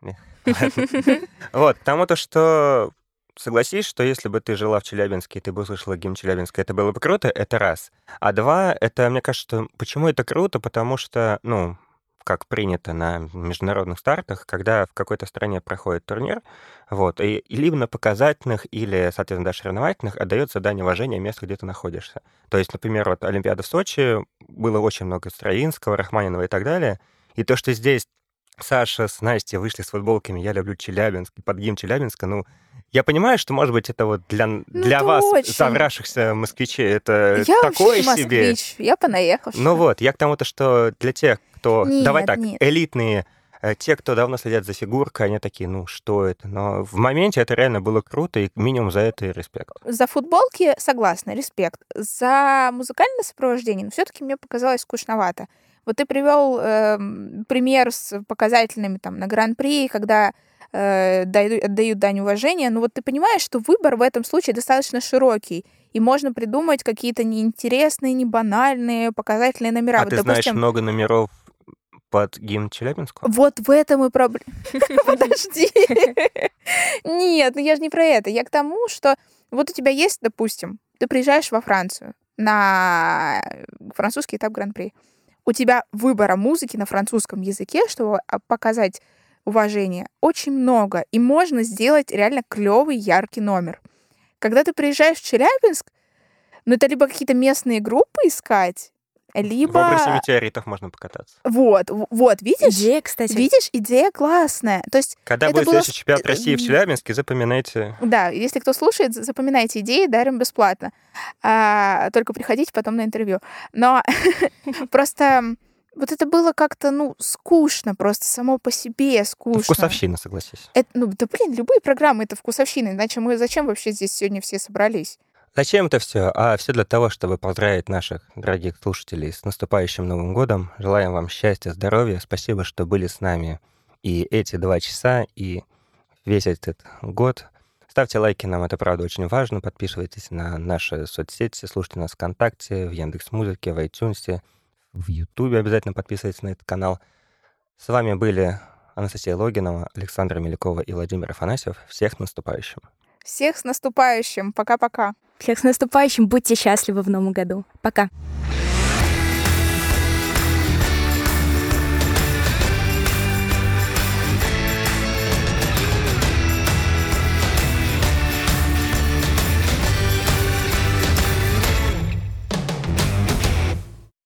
Вот, потому то, что согласись, что если бы ты жила в Челябинске, и ты бы услышала гимн Челябинска, это было бы круто, это раз. А два, это, мне кажется. Почему это круто? Потому что, ну, как принято на международных стартах, когда в какой-то стране проходит турнир, вот, и, и либо на показательных, или, соответственно, даже соревновательных отдает задание уважения месту, где ты находишься. То есть, например, вот Олимпиада в Сочи, было очень много Строинского, Рахманинова и так далее, и то, что здесь Саша с Настей вышли с футболками «Я люблю Челябинск» под гимн Челябинска, ну, я понимаю, что, может быть, это вот для, ну, для вас, очень. совравшихся москвичей, это я такое вообще себе. Москвич, я понаехавшая. Ну вот, я к тому-то, что для тех, кто... Нет, Давай так, нет. элитные э, те, кто давно следят за фигуркой, они такие, ну, что это? Но в моменте это реально было круто, и минимум за это и респект. За футболки согласна, респект. За музыкальное сопровождение, ну, все-таки мне показалось скучновато. Вот ты привел э, пример с показательными там на Гран-при, когда э, дают, отдают дань уважения, но вот ты понимаешь, что выбор в этом случае достаточно широкий, и можно придумать какие-то неинтересные, не банальные показательные номера. А вот, ты допустим, знаешь много номеров под гимн Челябинску? Вот в этом и проблема. Подожди. Нет, ну я же не про это. Я к тому, что вот у тебя есть, допустим, ты приезжаешь во Францию на французский этап Гран-при у тебя выбора музыки на французском языке, чтобы а, показать уважение, очень много. И можно сделать реально клевый, яркий номер. Когда ты приезжаешь в Челябинск, ну, это либо какие-то местные группы искать, либо... В образе метеоритов можно покататься. Вот, вот, видишь? Идея, кстати. Видишь, идея классная. То есть Когда будет было... следующий чемпионат России в Челябинске, запоминайте. Да, если кто слушает, запоминайте идеи, дарим бесплатно. А, только приходите потом на интервью. Но просто вот это было как-то, ну, скучно просто, само по себе скучно. Вкусовщина, согласись. Это, ну, да, блин, любые программы — это вкусовщина, иначе мы зачем вообще здесь сегодня все собрались? Зачем это все? А все для того, чтобы поздравить наших дорогих слушателей с наступающим Новым годом. Желаем вам счастья, здоровья. Спасибо, что были с нами и эти два часа, и весь этот год. Ставьте лайки, нам это правда очень важно. Подписывайтесь на наши соцсети, слушайте нас ВКонтакте, в Яндекс.Музыке, в iTunes, в Ютубе обязательно подписывайтесь на этот канал. С вами были Анастасия Логинова, Александра Мелякова и Владимир Афанасьев. Всех наступающим! Всех с наступающим! Пока-пока! Всех с наступающим! Будьте счастливы в новом году! Пока!